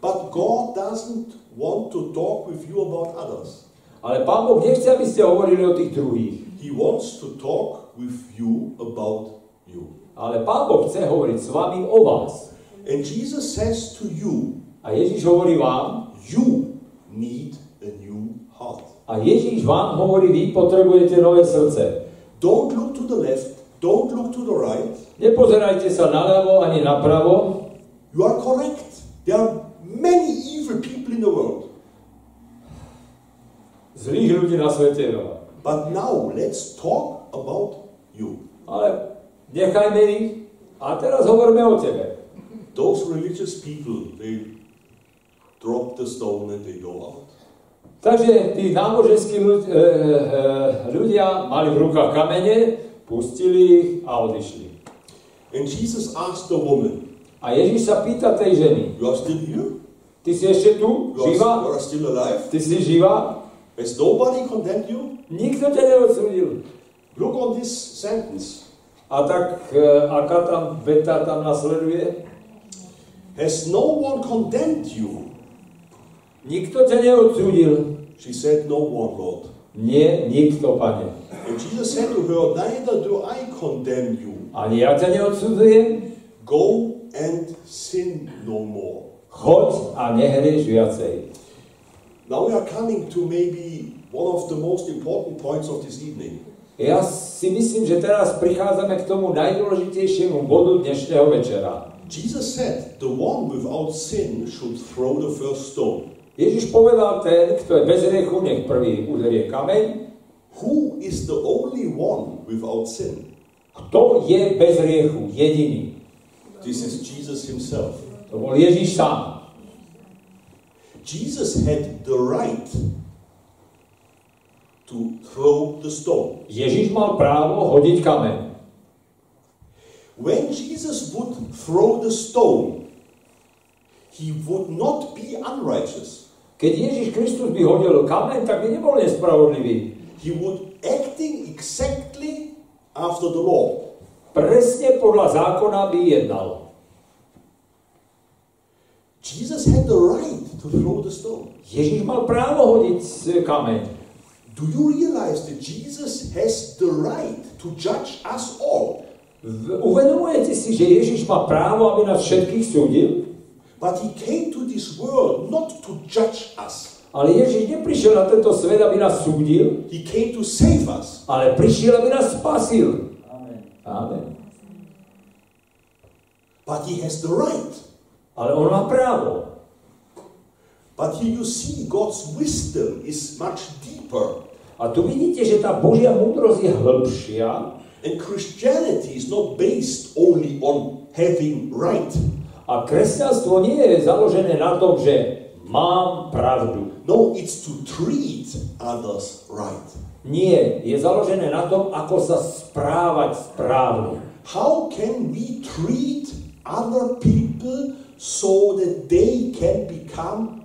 But God doesn't want to talk with you about others. Ale Pán Boh nechce, aby ste hovorili o tých druhých. He wants to talk with you about you. Ale Pán Boh chce hovoriť s vami o vás. And Jesus says to you, A Ježiš hovorí vám, you need a new heart. a Ježiš vám hovorí, vy potrebujete nové srdce. Don't look to the left, don't look to the right. Nepozerajte sa naľavo ani napravo. You are correct. There are many evil people in the world. Zlých ľudí na svete je veľa. But now let's talk about you. Ale nechajme ich a teraz hovoríme o tebe. Those religious people, they drop the stone and they go out. Takže tí náboženskí ľud, e, e, ľudia mali v rukách kamene, pustili ich a odišli. And Jesus asked the woman, A Ježiš sa pýta tej ženy, You are still here? ty si ešte tu, You are, živá? you are still alive? Ty si živá? Has nobody condemned you? Nikto ťa neodsúdil. Look on this sentence. A tak, e, aká tam veta tam nasleduje? Has no one condemned you? Nikto ťa neodsúdil. She said, No one, Lord. Nie, nikto, pane. And Jesus said to her, Neither do I condemn you. Ani ja ťa neodsudzujem. Go and sin no more. Choď a nehrieš viacej. Now we are coming to maybe one of the most important points of this evening. Ja si myslím, že teraz prichádzame k tomu najdôležitejšiemu bodu dnešného večera. Jesus said, The one without sin should throw the first stone. Ježiš povedal, ten, kto je bez riechu, nech prvý uderie kameň. Who is the only one without sin? Kto je bez riechu? Jediný. This is Jesus himself. To bol Ježiš sám. Jesus had the right to throw the stone. Ježiš mal právo hodiť kameň. When Jesus would throw the stone, he would not be unrighteous. Keď Ježiš Kristus by hodil kameň, tak by nebol nespravodlivý. He would acting exactly after the law. Presne podľa zákona by jednal. Jesus had the right to throw the stone. Ježiš mal právo hodiť kameň. Do you realize that Jesus has the right to judge us all? Uvedomujete si, že Ježiš má právo, aby nás všetkých súdil? But he came to this world not to judge us. Ale Ježiš neprišiel na tento svet, aby nás súdil, He came to save us. ale prišiel, aby nás spasil. Amen. Amen. But he has the right. Ale on má právo. But here you see God's wisdom is much deeper. A tu vidíte, že tá Božia múdrosť je hĺbšia And Christianity is not based only on having right. A kresťanstvo nie je založené na tom, že mám pravdu. No, it's to treat others right. Nie, je založené na tom, ako sa správať správne. How can we treat other people so that they can become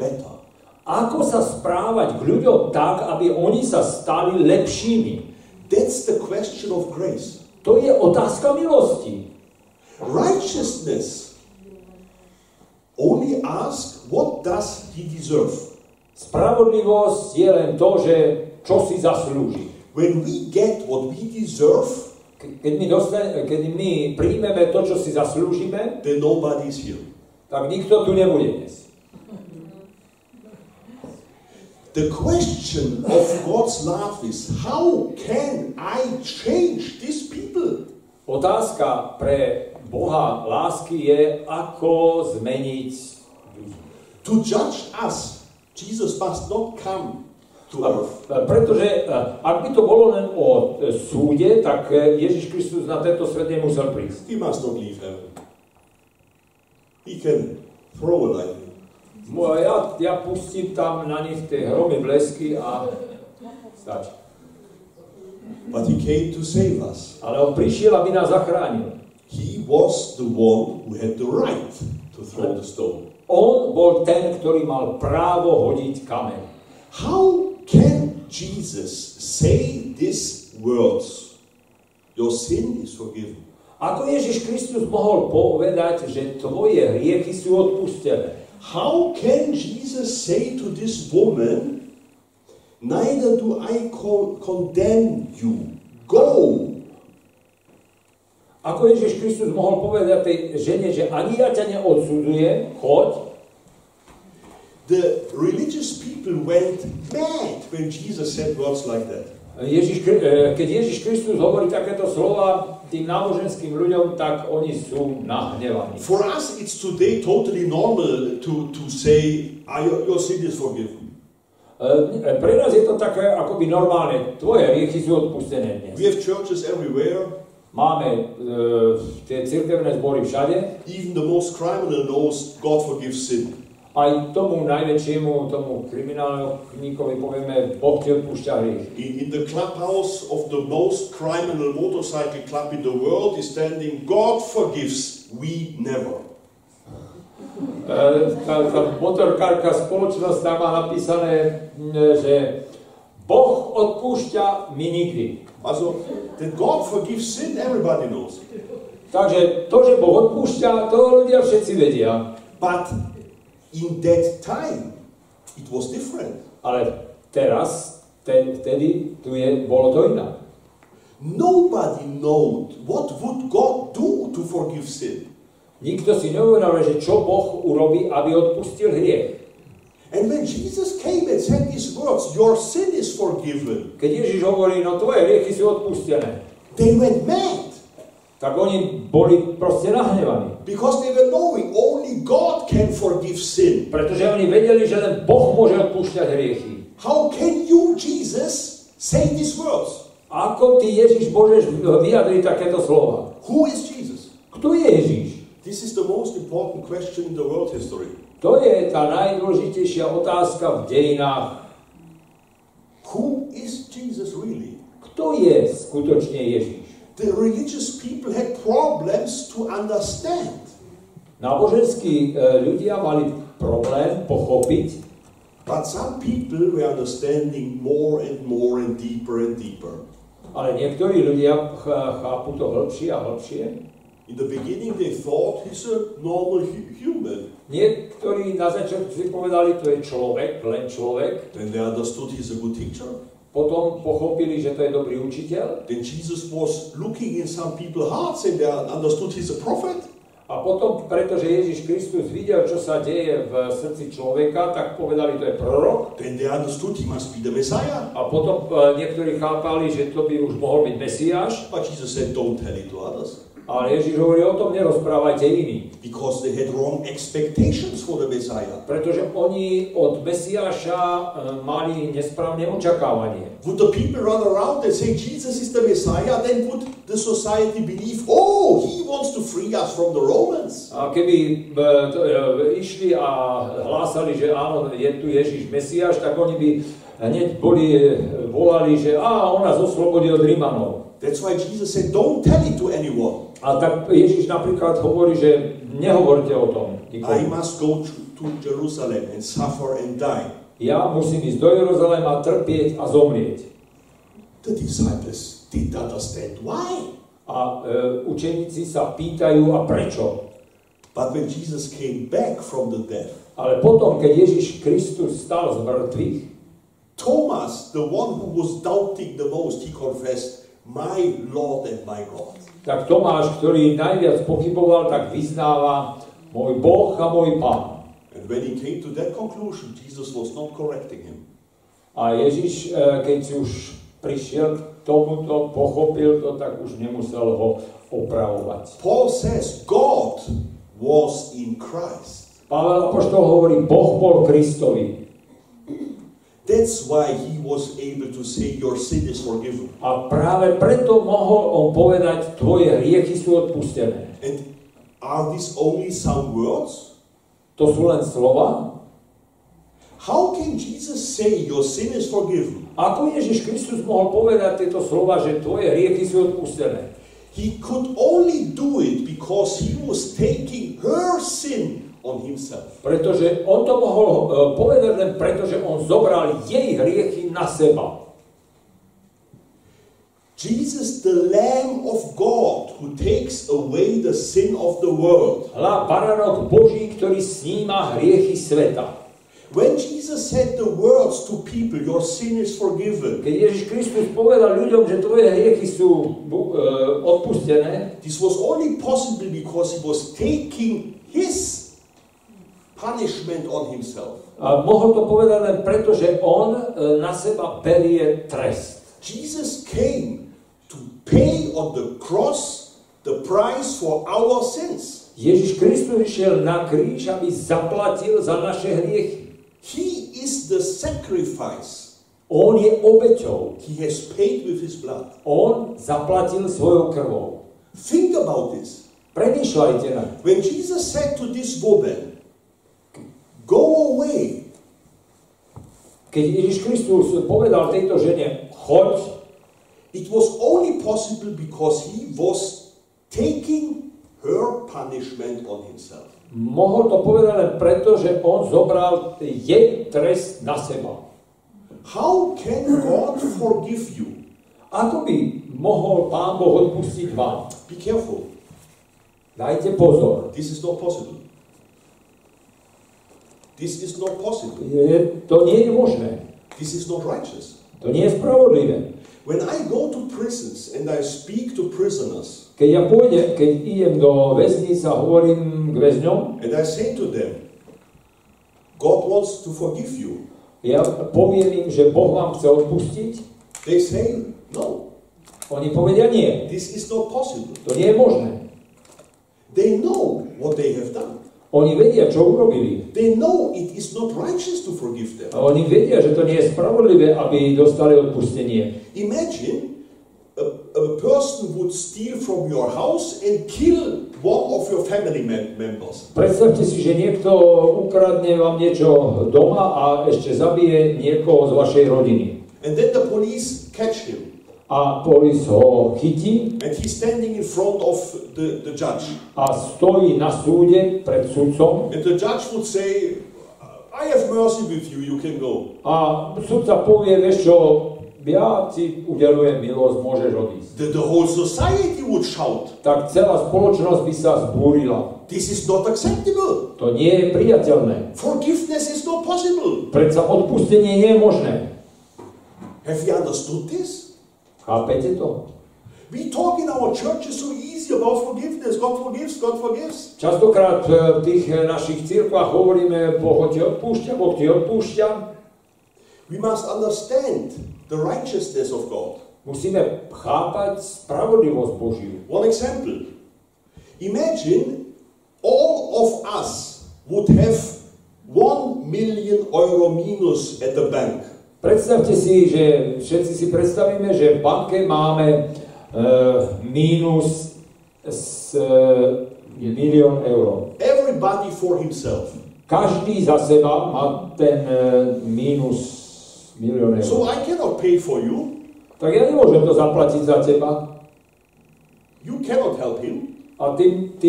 better? Ako sa správať k ľuďom tak, aby oni sa stali lepšími? That's the question of grace. To je otázka milosti. Righteousness only ask what does he deserve? Spravodlivosť je len to, že čo si zaslúži. When we get what we deserve, Ke- Keď my, dostane, keď my príjmeme to, čo si zaslúžime, then nobody's here. tak nikto tu nebude dnes. The question of God's love is how can I change these people? Otázka pre Boha lásky je, ako zmeniť ľudí. To judge us, Jesus must not come to earth. a pretože a, ak by to bolo len o e, súde, tak e, Ježiš Kristus na tento svet nemusel prísť. He must not leave heaven. He can throw a lightning. Ja, ja pustím tam na nich tie hromy, blesky a stačí. But he came to save us. Ale on prišiel, aby nás zachránil. He was the one who had the right to throw the stone. On bol ten, ktorý mal právo hodiť kameň. How can Jesus say these words? Your sin is forgiven. Ako Ježiš Kristus mohol povedať, že tvoje hriechy sú odpustené? How can Jesus say to this woman, Neither do I con- condemn you. Go. Ako Ježiš Kristus mohol povedať tej žene, že ani ja ťa neodsudzujem, choď, The religious people went mad when Jesus said words like that. Ježiš, Kri- e, keď Ježiš Kristus hovorí takéto slova tým náboženským ľuďom, tak oni sú nahnevaní. For us, it's today totally normal to, to say, ah, your, your sin is forgiven. Pre nás je to také akoby normálne. Tvoje sú odpustené dnes. We have churches everywhere. Máme e, tie cirkevné zbory všade. Even the most criminal knows God forgives sin. Aj tomu najväčšiemu, tomu kriminálníkovi povieme, Boh ti odpúšťa hriechy. In, in the clubhouse of the most criminal motorcycle club in the world is standing, God forgives, we never. Tá, tá motorkárka spoločnosť tam má napísané, že Boh odpúšťa, my nikdy. Also, that God forgives sin, everybody knows. Takže to, že Boh odpúšťa, to ľudia všetci vedia. But in that time, it was different. Ale teraz, ten, vtedy, tu je, bolo to inak. Nobody knowed what would God do to forgive sin. Nikto si neuvedomil, že čo Boh urobí, aby odpustil hriech. And when Jesus came and said these words, your sin is forgiven, Keď Ježiš hovorí, no tvoje hriechy sú odpustené, they went mad tak oni boli proste nahnevaní. because they were knowing only God can forgive sin. Pretože oni vedeli, že len Boh môže odpúšťať hriechy. How can you, Jesus, say these words? Ako ty, Ježiš, môžeš vyjadriť takéto slova? Who is Jesus? Kto je Ježiš? This is the most important question in the world history. To je tá najdôležitejšia otázka v dejinách. Who is Jesus really? Kto je skutočne Ježiš? The religious people had problems to understand. Náboženskí e, ľudia mali problém pochopiť, But some people were understanding more and more and deeper and deeper. ale niektorí ľudia ch- chápu to hĺbšie a hĺbšie. In the beginning, they thought he's a normal hu- human. Niektorí na začiatku si povedali, to je človek, len človek. Then they understood he's a good teacher. Potom pochopili, že to je dobrý učiteľ. Then Jesus was looking in some people's hearts and they understood he's a prophet. A potom, pretože Ježiš Kristus videl, čo sa deje v srdci človeka, tak povedali, to je prorok. Then they understood he must be the Messiah. A potom e, niektorí chápali, že to by už mohol byť Mesiáš. But Jesus said, don't tell it to others. Ale Ježiš hovorí, o tom nerozprávajte iní. Because they had wrong expectations for the Messiah. Pretože oni od Mesiáša e, mali nesprávne očakávanie. Would the people run around and say Jesus is the Messiah? Then would the society believe, oh, he wants to free us from the Romans? A keby e, e, išli a hlásali, že áno, je tu Ježiš Mesiáš, tak oni by hneď boli, e, volali, že á, on nás oslobodí od Rímanov. That's why Jesus said, don't tell it to anyone. A tak Ježiš napríklad hovorí, že nehovorte o tom I nikomu. must go to, to Jerusalem and suffer and die. Ja musím ísť do Jeruzalema, trpieť a zomrieť. The disciples didn't understand why. A e, učeníci sa pýtajú, a prečo? But when Jesus came back from the death, Ale potom, keď Ježiš Kristus stal z mŕtvych, Thomas, the one who was doubting the most, he confessed, My Lord and my God. tak Tomáš, ktorý najviac pochyboval, tak vyznáva môj Boh a môj Pán. And when he came to that conclusion, Jesus was not correcting him. A Ježiš, e, keď si už prišiel k tomuto, pochopil to, tak už nemusel ho opravovať. Paul says God was in Christ. Pavel Apoštol hovorí, Boh bol Kristovi. That's why he was able to say, Your sin is forgiven. A práve preto mohol on povedať, tvoje hriechy sú odpustené. And are these only some words? To sú len slova. How can Jesus say, Your sin is forgiven? Ako Ježiš Kristus mohol povedať tieto slova, že tvoje hriechy sú odpustené? He could only do it because he was taking her sin on himself. Pretože on to mohol uh, povedať len preto, že on zobral jej hriechy na seba. Jesus, the Lamb of God, who takes away the sin of the world. Hľa baranok Boží, ktorý sníma hriechy sveta. When Jesus said the words to people, Your sin is forgiven, Keď Ježiš Kristus povedal ľuďom, že tvoje hriechy sú uh, odpustené, this was only possible because he was taking his punishment on himself. a mohol to povedať len preto, že on uh, na seba berie trest. Jesus came to pay on the cross the price for our sins. Ježiš Kristus išiel na kríž, aby zaplatil za naše hriechy. He is the sacrifice. On je obeťou. He has paid with his blood. On zaplatil svojou krvou. Think about this. Premýšľajte na. When Jesus said to this woman, Go away, Keď Ježiš Kristus povedal tejto žene, choď, it was only possible because he was taking her punishment on himself. mohol to povedať len preto, že on zobral jej trest na seba. How can God forgive you? Ako by mohol Pán Boh odpustiť vám? Be careful. Dajte pozor. This is not possible. This is not possible. Je, to nie je možné. This is not righteous. To nie je spravodlivé. When I go to prisons and I speak to prisoners Keď ja pôjdem, keď idem do väznice a hovorím k väzňom, and I say to them, God wants to forgive you, ja poviem im, že Boh vám chce odpustiť, they say, No, oni povedia nie. this is not possible. To nie je možné. They know what they have done. Oni vedia, čo urobili. They know it is not righteous to forgive them. A oni vedia, že to nie je spravodlivé, aby dostali odpustenie. Imagine a, a person would steal from your house and kill one of your family mem- members. Predstavte si, že niekto ukradne vám niečo doma a ešte zabije niekoho z vašej rodiny. And then the police catch him. A polis ho chytí And he's standing in front of the, the judge. a stojí na súde pred sudcom And the judge would say, I have mercy with you, you can go. a sudca povie, vieš čo, ja ti udelujem milosť, môžeš odísť. The, the whole society would shout. Tak celá spoločnosť by sa zbúrila. This is not acceptable. To nie je priateľné. Forgiveness is not possible. Predsa odpustenie nie je možné. Have you understood this? Chápete to? We talk in our churches so easy about forgiveness. God forgives, God forgives. Častokrát e, v tých e, našich cirkvách hovoríme, Boh ti odpúšťa, Boh ti odpúšťa. We must understand the righteousness of God. Musíme chápať spravodlivosť Božiu. One example. Imagine all of us would have one million euro minus at the bank. Predstavte si, že všetci si predstavíme, že v banke máme e, mínus s, e, milión eur. Everybody for himself. Každý za seba má ten e, mínus milión So eur. I cannot pay for you. Tak ja nemôžem to zaplatiť za teba You cannot help him. a ty, ty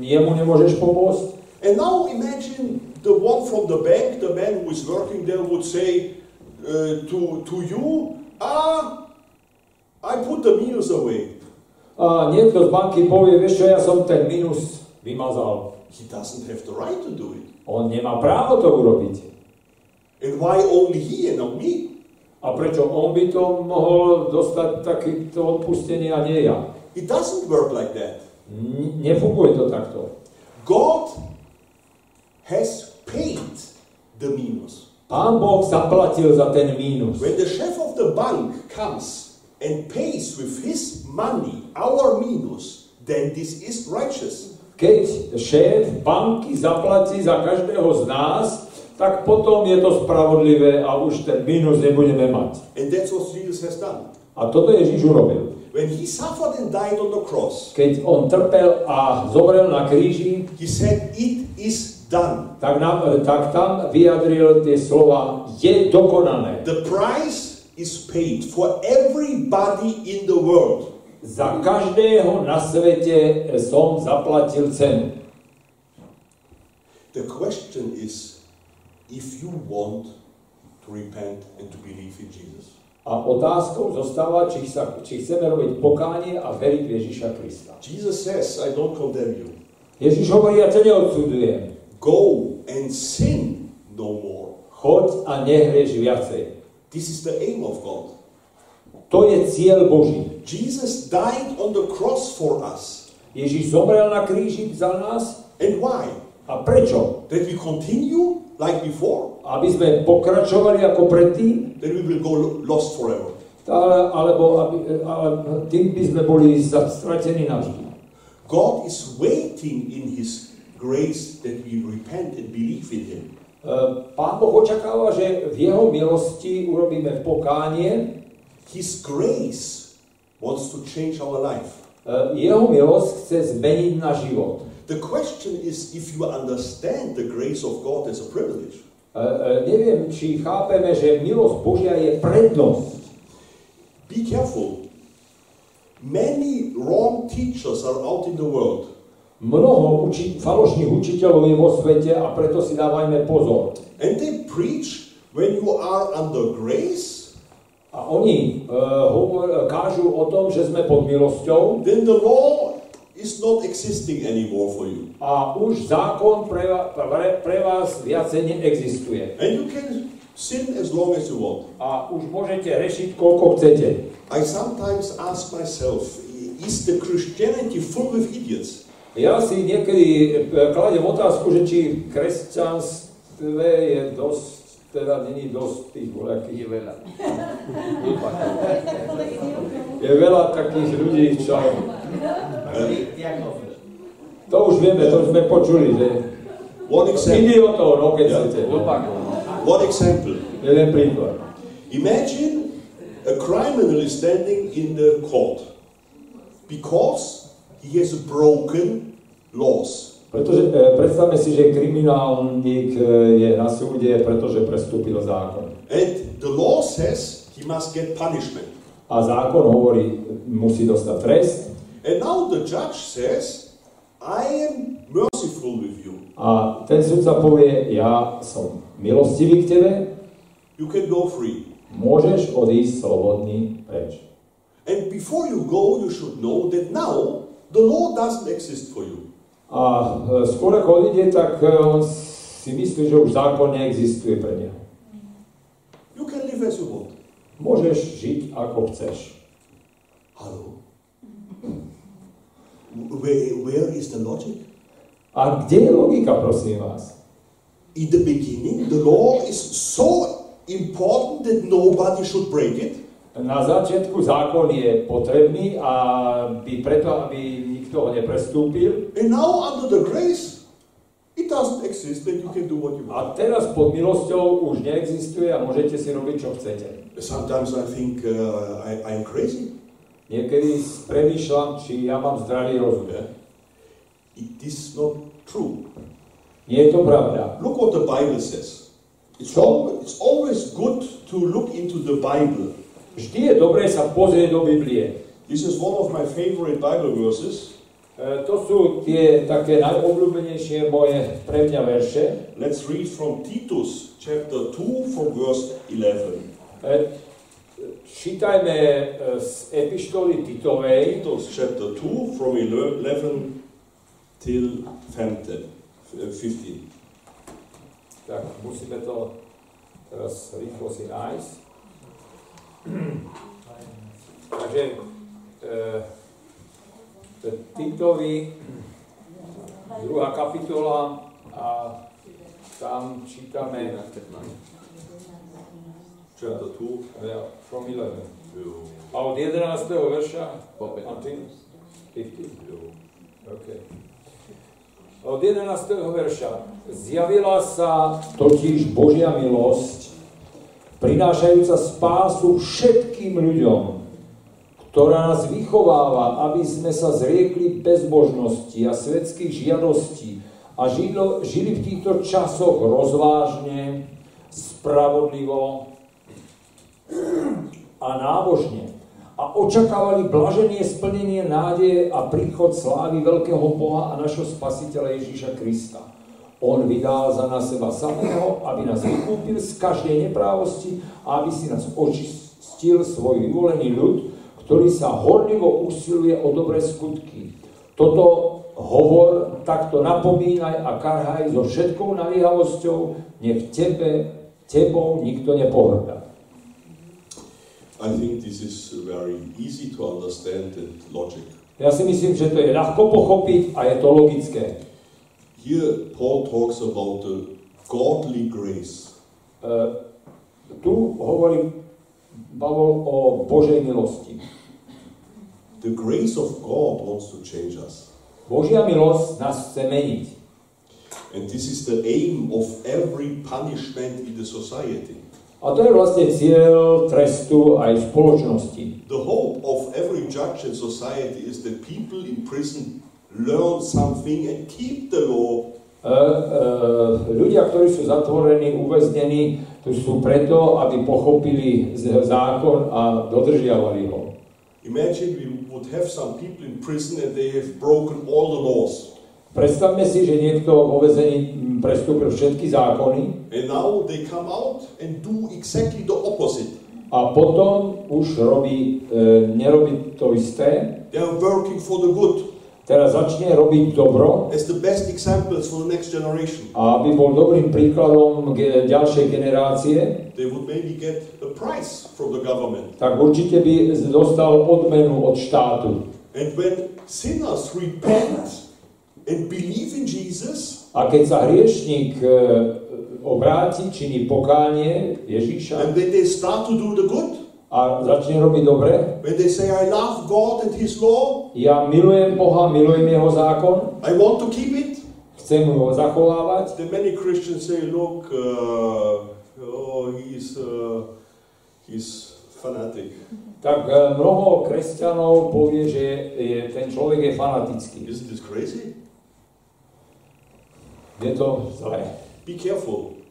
jemu nemôžeš pomôcť. And now imagine the one from the bank, the man who is working there would say to, to you, ah, I put the minus away. A niekto z banky povie, vieš čo, ja som ten mínus vymazal. He doesn't have the right to do it. On nemá právo to urobiť. And why only he and not me? A prečo on by to mohol dostať takéto odpustenie a nie ja? It doesn't work like that. N- nefunguje to takto. God has paid the minus. Pán Boh zaplatil za ten mínus. When the chef of the bank comes and pays with his money our minus, then this is righteous. Keď šéf banky zaplatí za každého z nás tak potom je to spravodlivé a už ten mínus nebudeme mať. And that's what Jesus has done. A toto Ježiš urobil. When he suffered and died on the cross, Keď on trpel a zomrel na kríži, he said, It is done. tak, nám, tak tam vyjadril tie slova, je dokonané. The price is paid for everybody in the world. Za každého na svete som zaplatil cenu. The question is if you want to repent and to believe in Jesus. A otázkou zostáva, či, sa, či chceme robiť pokánie a veriť v Ježiša Krista. Jesus says, I don't condemn you. Ježiš hovorí, ja ťa neodsudzujem. Go and sin no more. Choď a nehrieš viacej. This is the aim of God. To je cieľ Boží. Jesus died on the cross for us. Ježiš zomrel na kríži za nás. And why? A prečo? That we continue like before? Aby sme pokračovali ako predtým? Then we will go lo- lost forever. Ale, alebo aby, ale tým by sme boli stratení navždy. God is waiting in His grace that we repent and believe in Him. E, Pán Boh očakáva, že v Jeho milosti urobíme pokánie. His grace wants to change our life. E, Jeho milosť chce zmeniť náš život. The question is if you understand the grace of God as a privilege. E, Neviem, či chápeme, že milosť Božia je prednosť. Be careful. Many wrong teachers are out in the world. Mnoho uči- falošných učiteľov je vo svete a preto si dávajme pozor. And they preach when you are under grace, A oni e, hovor, kážu o tom, že sme pod milosťou then the law is not existing anymore for you. a už zákon pre, pre, pre vás viacej neexistuje. And you can sin as long as you want. A už môžete rešiť, koľko chcete. I sometimes ask myself, is the Christianity full with idiots? Ja si niekedy e, kladem otázku, že či v kresťanstve je dosť, teda není dosť tých voľakých. Je veľa. Je veľa takých ľudí, čo... To už vieme, to už sme počuli, že One example. idiotov, no keď chcete. One example. Jeden príklad. Imagine a criminal is standing in the court because he has broken laws. Pretože e, predstavme si, že kriminálnik e, je na súde, pretože prestúpil zákon. And the law says he must get punishment. A zákon hovorí, musí dostať trest. And now the judge says, I am merciful with you. A ten sudca povie, ja som milostivý k tebe, You can go free. môžeš odísť slobodný preč. And before you go, you should know that now the law doesn't exist for you. A e, skôr ako odíde, tak e, on si myslí, že už zákon neexistuje pre neho. You can live as you want. Môžeš žiť ako chceš. Hello? Where, where is the logic? A kde je logika, prosím vás? In the beginning, the law is so important that nobody should break it. Na začiatku zákon je potrebný, aby preto, aby nikto ho neprestúpil. And now, under the grace, it doesn't exist and you can do what you A want. teraz pod milosťou už neexistuje a môžete si robiť, čo chcete. Sometimes I think uh, I, I'm crazy. Niekedy premýšľam, či ja mám zdravý rozum. Yeah? It is not true. Nie je to pravda. Look what the Bible says. It's, So- al- it's always good to look into the Bible. Vždy je dobré sa pozrieť do Biblie. This is one of my favorite Bible verses. E, to sú tie také najobľúbenejšie moje pre mňa verše. Let's read from Titus chapter 2 from verse 11. E, čítajme e, z epištoly Titovej, Titus chapter 2 from 11 till 15. uh, 15. tak musíme to teraz rýchlo si nájsť. [CLEARS THROAT] Takže e, Titovi, druhá kapitola a tam čítame Chapter 2. ja, from 11. Jo. A od 11. verša Po 15. until 15. OK. Od 11. verša. Zjavila sa totiž Božia milosť, prinášajúca spásu všetkým ľuďom, ktorá nás vychováva, aby sme sa zriekli bezbožnosti a svetských žiadostí a žilo, žili v týchto časoch rozvážne, spravodlivo a nábožne a očakávali blaženie splnenie nádeje a príchod slávy veľkého Boha a našho spasiteľa Ježíša Krista. On vydal za nás seba samého, aby nás vykúpil z každej neprávosti a aby si nás očistil svoj vyvolený ľud, ktorý sa horlivo usiluje o dobré skutky. Toto hovor, takto napomínaj a karhaj so všetkou naliehavosťou, nech tebe, tebou nikto nepohrdá. I think this is very easy to understand and logic. Ja si myslím, že to je ľahko pochopiť a je to logické. Here, Paul talks about the godly grace. Uh, tu hovorí Pavol o Božej milosti. The grace of God wants to change us. Božia milosť nás chce meniť. And this is the aim of every punishment in the society. A to je vlastne cieľ trestu aj v spoločnosti. The hope of every judge in society is that people in prison learn something and keep the law. Uh, uh, ľudia, ktorí sú zatvorení, uväznení, tu sú preto, aby pochopili zákon a dodržiavali ho. Imagine we would have some people in prison and they have broken all the laws. Predstavme si, že niekto vo vezení prestúpil všetky zákony. And now they come out and do exactly the opposite. A potom už robí, e, nerobí to isté. They are working for the good. Teraz začne robiť dobro. As the best examples for the next generation. A aby bol dobrým príkladom ge- ďalšej generácie. They would maybe get a prize from the government. Tak určite by dostal odmenu od štátu. And when sinners repent and believe in Jesus, a keď sa hriešník e, obráti, činí pokánie Ježíša and when they start to do the good, a začne robiť dobre, when they say, I love God and His law, ja milujem Boha, milujem Jeho zákon, I want to keep it, chcem ho zachovávať, then many Christians say, look, uh, oh, he's, uh, he's fanatic. tak e, mnoho kresťanov povie, že je, ten človek je fanatický. Isn't this crazy? Je to zlé. Be careful.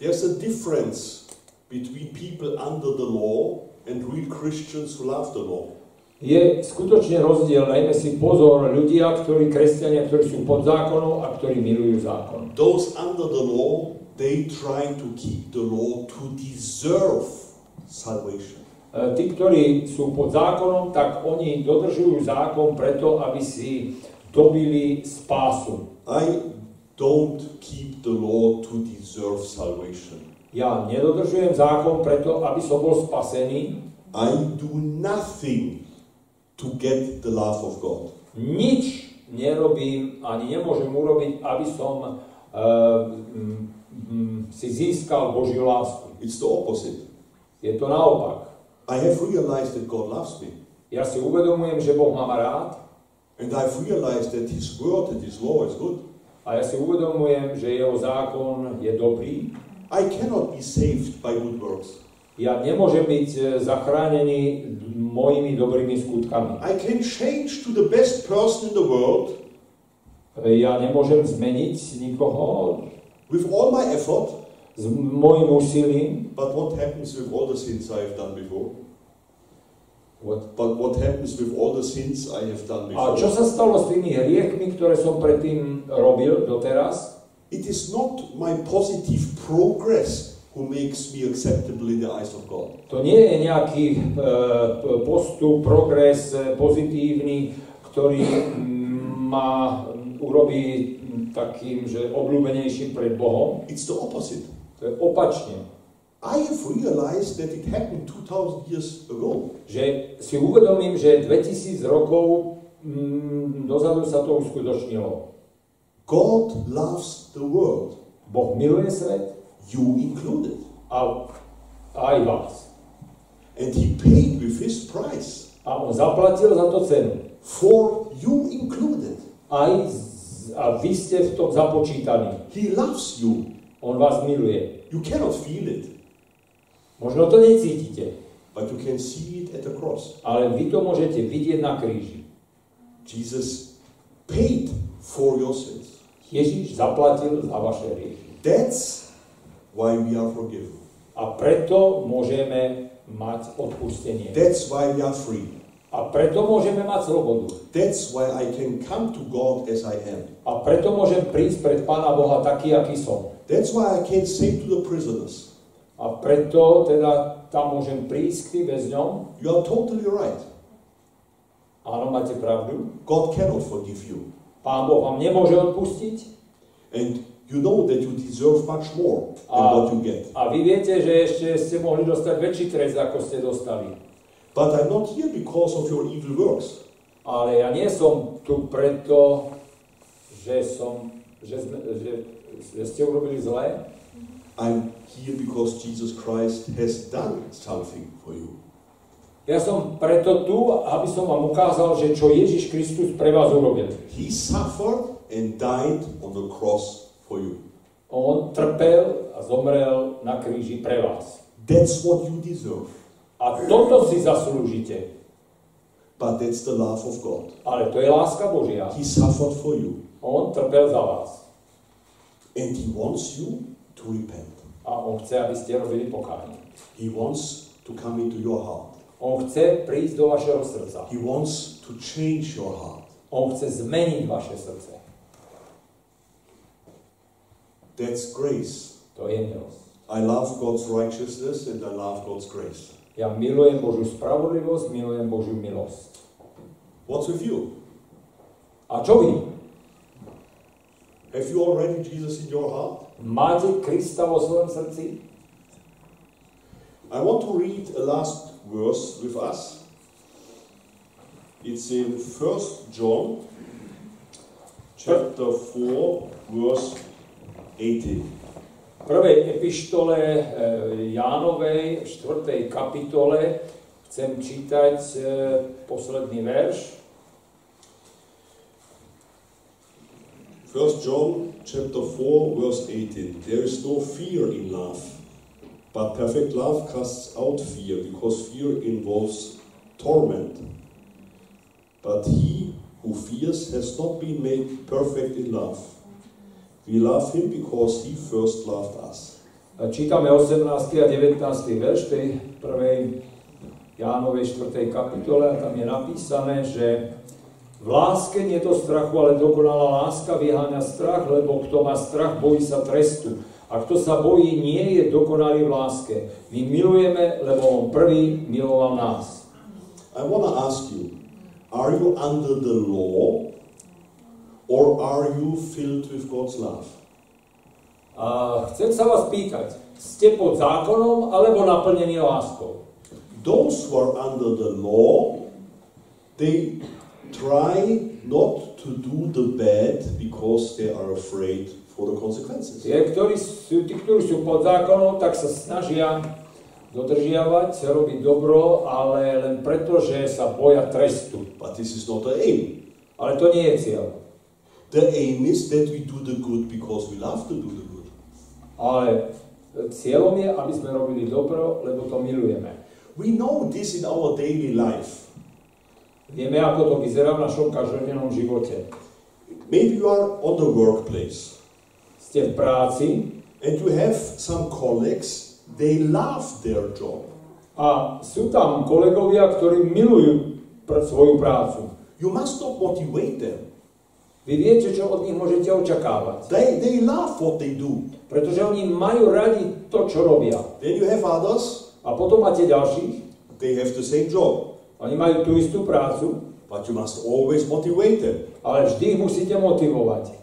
There's a difference between people under the law and real Christians who love the law. Je skutočne rozdiel, najmä si pozor, ľudia, ktorí, kresťania, ktorí sú pod zákonom a ktorí milujú zákon. Those under the law, they try to keep the law to deserve salvation. E, Tí, ktorí sú pod zákonom, tak oni dodržujú zákon preto, aby si dobili spásu. I don't keep the law to deserve salvation. Ja nedodržujem zákon preto, aby som bol spasený. I do nothing to get the love of God. Nič nerobím, ani nemôžem urobiť, aby som uh, mm, si získal Božiu lásku. It's the opposite. Je to naopak. I have realized that God loves me. Ja si uvedomujem, že Boh ma má rád And I've realized that His word and His law is good. a ja si uvedomujem, že Jeho zákon je dobrý. I cannot be saved by good works. Ja nemôžem byť e, zachránený mojimi dobrými skutkami. I can change to the best person in the world E, Ja nemôžem zmeniť nikoho with all my effort, s môjim úsilím. but what happens with all the sins I have done before? What? But what happens with all the sins I have done A čo before? sa stalo s tými hriechmi, ktoré som predtým robil doteraz? It is not my positive progress who makes me acceptable in the eyes of God. To nie je nejaký e, postup, progres e, pozitívny, ktorý ma urobí mm, takým, že obľúbenejším pred Bohom. It's the opposite. To je opačne. I have realized that it happened 2000 years ago. Že si uvedomím, že 2000 rokov mm, dozadu sa to uskutočnilo. God loves the world, Boh miluje svet you included. a aj vás. And He paid with His price A on zaplatil za to cenu. for you included. Aj Z- A vy ste v tom započítaní. He loves you. On vás miluje. You cannot feel it, Možno to necítite, but you can see it at the cross. ale vy to môžete vidieť na kríži. Jesus paid for your sins. Ježiš zaplatil za vaše hriechy. That's why we are forgiven. A preto môžeme mať odpustenie. That's why we are free. A preto môžeme mať slobodu. That's why I can come to God as I am. A preto môžem prísť pred Pána Boha taký, aký som. That's why I can say to the prisoners, A preto teda tam môžem prísť k tým väzňom. You are totally right. Áno, máte pravdu. God cannot forgive you. Pán Boh vám nemôže odpustiť. And you know that you deserve much more than Ah. what you get. A vy viete, že ešte ste mohli dostať väčší trest, ako ste dostali. But I'm not here because of your evil works. Ale ja nie som tu preto, že som, že, sme, že, že ste urobili zlé. I'm here because Jesus Christ has done something for you. Ja som preto tu, aby som vám ukázal, že čo Ježiš Kristus pre vás urobil. He suffered and died on the cross you. On trpel a zomrel na kríži pre vás. That's what you deserve. A toto si zaslúžite. But that's the love of God. Ale to je láska Božia. He suffered for you. On trpel za vás. And He wants you to repent. A on chce, aby ste robili pokánie. He wants to come into your heart. On chce prísť do vašeho srdca. He wants to change your heart. On chce zmeniť vaše srdce. That's grace. To je milosť. I love God's righteousness and I love God's grace. Ja milujem Božiu spravodlivosť, milujem Božiu milosť. What's with you? A čo vy? Have you already Jesus in your heart? Máte Krista vo svojom srdci? I want to read a last verse with us. It's in 1 John chapter 4 verse 18. V prvej epištole e, Jánovej, 4. kapitole, chcem čítať e, posledný verš. 1 John chapter 4 verse 18. There is no fear in love, but perfect love casts out fear, because fear involves torment. But he who fears has not been made perfect in love. We love him because he first loved us. A Čítame 18. a 19. verš tej prvej Jánovej 4. kapitole a tam je napísané, že v láske nie je to strachu, ale dokonalá láska vyháňa strach, lebo kto má strach, bojí sa trestu. A kto sa bojí, nie je dokonalý v láske. My milujeme, lebo on prvý miloval nás. I want to ask you are you under the law or are you filled with God's love? A chcem sa vás pýtať, ste pod zákonom alebo naplnení láskou? Those who are under the law, they try not to do the bad because they are afraid for the consequences. Tie, ktorí sú, tí, ktorí sú pod zákonom, tak sa snažia dodržiavať, robiť dobro, ale len preto, že sa boja trestu. But this is not the aim. Ale to nie je cieľ. The aim is that we do the good because we love to do the good. Ale cieľom je, aby sme robili dobro, lebo to milujeme. We know this in our daily life. Vieme, ako to vyzerá v našom každodennom živote. Maybe you are on the workplace Ste v práci and you have some colleagues, they love their job. a sú tam kolegovia, ktorí milujú pr- svoju prácu. You must not motivate them. Vy viete, čo od nich môžete očakávať. They, they love what they do. Pretože oni majú radi to, čo robia. Then you have others, A potom máte ďalších, they have the same job. oni majú tú istú prácu, But you must always motivate them. ale vždy ich musíte motivovať,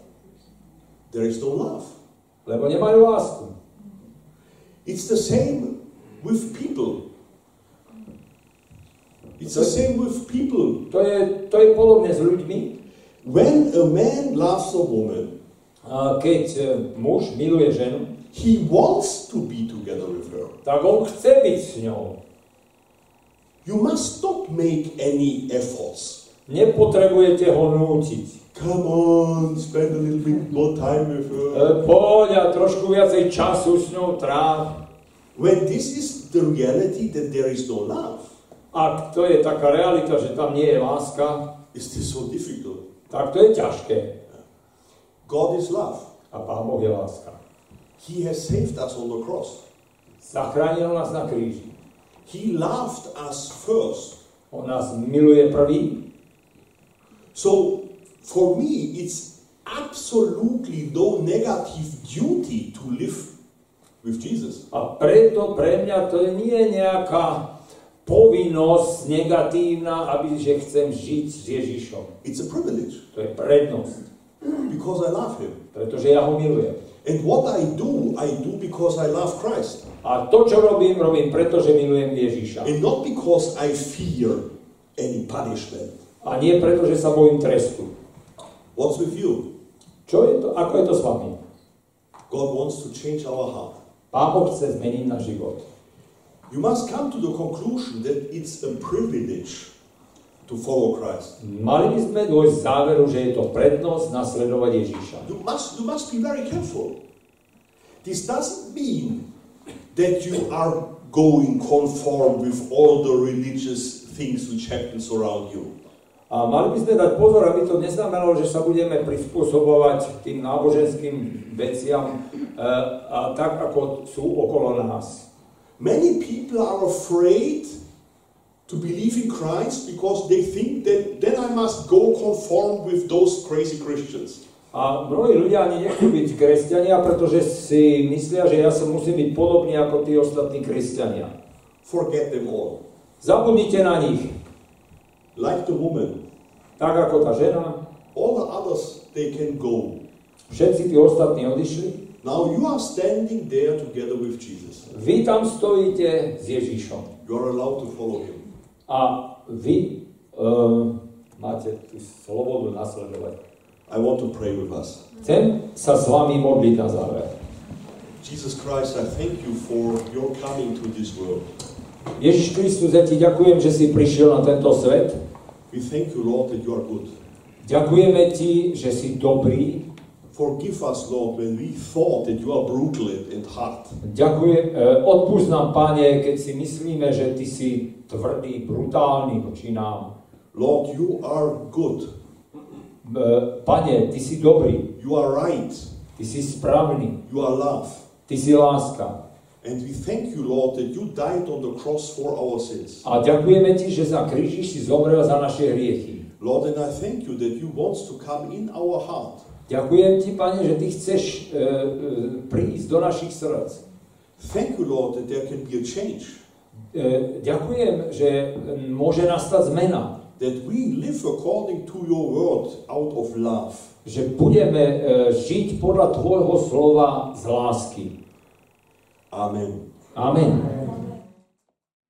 There is no love. lebo nemajú lásku. It's the same with people. It's the same with people. To je, to je podobné s ľuďmi. When a man loves a woman, A Keď e, muž miluje ženu, he wants to be together with her. tak on chce byť s ňou. You must not make any efforts. Nepotrebujete ho nútiť. Come on, spend a little bit more time with her. E, poď a trošku viacej času s ňou tráv. When this is the reality that there is no love, Ak to je taká realita, že tam nie je láska, is this so difficult? Tak to je ťažké. God is love. A Pán Boh je láska. He has saved us on the cross. Zachránil nás na kríži. He loved us first. On nás miluje prvý. So for me, it's absolutely no negative duty to live with Jesus. A preto pre mňa to nie je nejaká povinnosť negatívna, aby že chcem žiť s Ježišom. It's a privilege To je prednosť, because I love him. pretože ja ho milujem. And what I do, I do because I love Christ. A to, čo robím, robím preto, že milujem Ježiša. And not because I fear any punishment. A nie preto, že sa bojím trestu. What's with you? Čo je to? Ako je to s vami? God wants to change our heart. Pán Boh chce zmeniť náš život. You must come to the conclusion that it's a privilege to follow Christ. Mali by sme dôjsť záveru, že je to prednosť nasledovať Ježiša. You must, you must be very careful. This doesn't mean that you are going conform with all the religious things which happens around you. A mali by sme dať pozor, aby to neznamenalo, že sa budeme prispôsobovať tým náboženským veciam e, a tak, ako sú okolo nás. Many people are afraid to believe in Christ because they think that then I must go conform with those crazy Christians. A mnohí ľudia ani nechcú byť kresťania, pretože si myslia, že ja sa musím byť podobný ako tí ostatní kresťania. Forget them all. Zabudnite na nich. Like the woman, Tak ako tá žena, all the others, they can go. všetci tí ostatní odišli. Now you are standing there together with Jesus. Vy tam stojíte s Ježišom. You are allowed to follow him. A vy uh, máte tú slobodu nasledovať. I want to pray with us. Chcem sa s vami modliť na záver. Jesus Christ, I thank you for your coming to this world. Ježiš Kristus, ja ti ďakujem, že si prišiel na tento svet. We thank you, Lord, that you are good. Ďakujeme ti, že si dobrý. Forgive us, Lord, when we thought that you are brutal and hard. Ďakujem, e, odpúsť nám, Pane, keď si myslíme, že ty si tvrdý, brutálny voči nám. Lord, you are good. E, Pane, ty si dobrý, You are right. ty si správny, You are love. ty si láska. And we thank you, Lord, that you died on the cross for our sins. A ďakujeme ti, že za kríži si zomrel za naše hriechy. Lord, and I thank you that you want to come in our heart. Ďakujem ti, Pane, že ty chceš e, e, prísť do našich srdc. Thank you, Lord, that there can be a change. E, ďakujem, že môže nastať zmena. That we live according to your word out of love. Že budeme e, žiť podľa tvojho slova z lásky. Amen. Amen.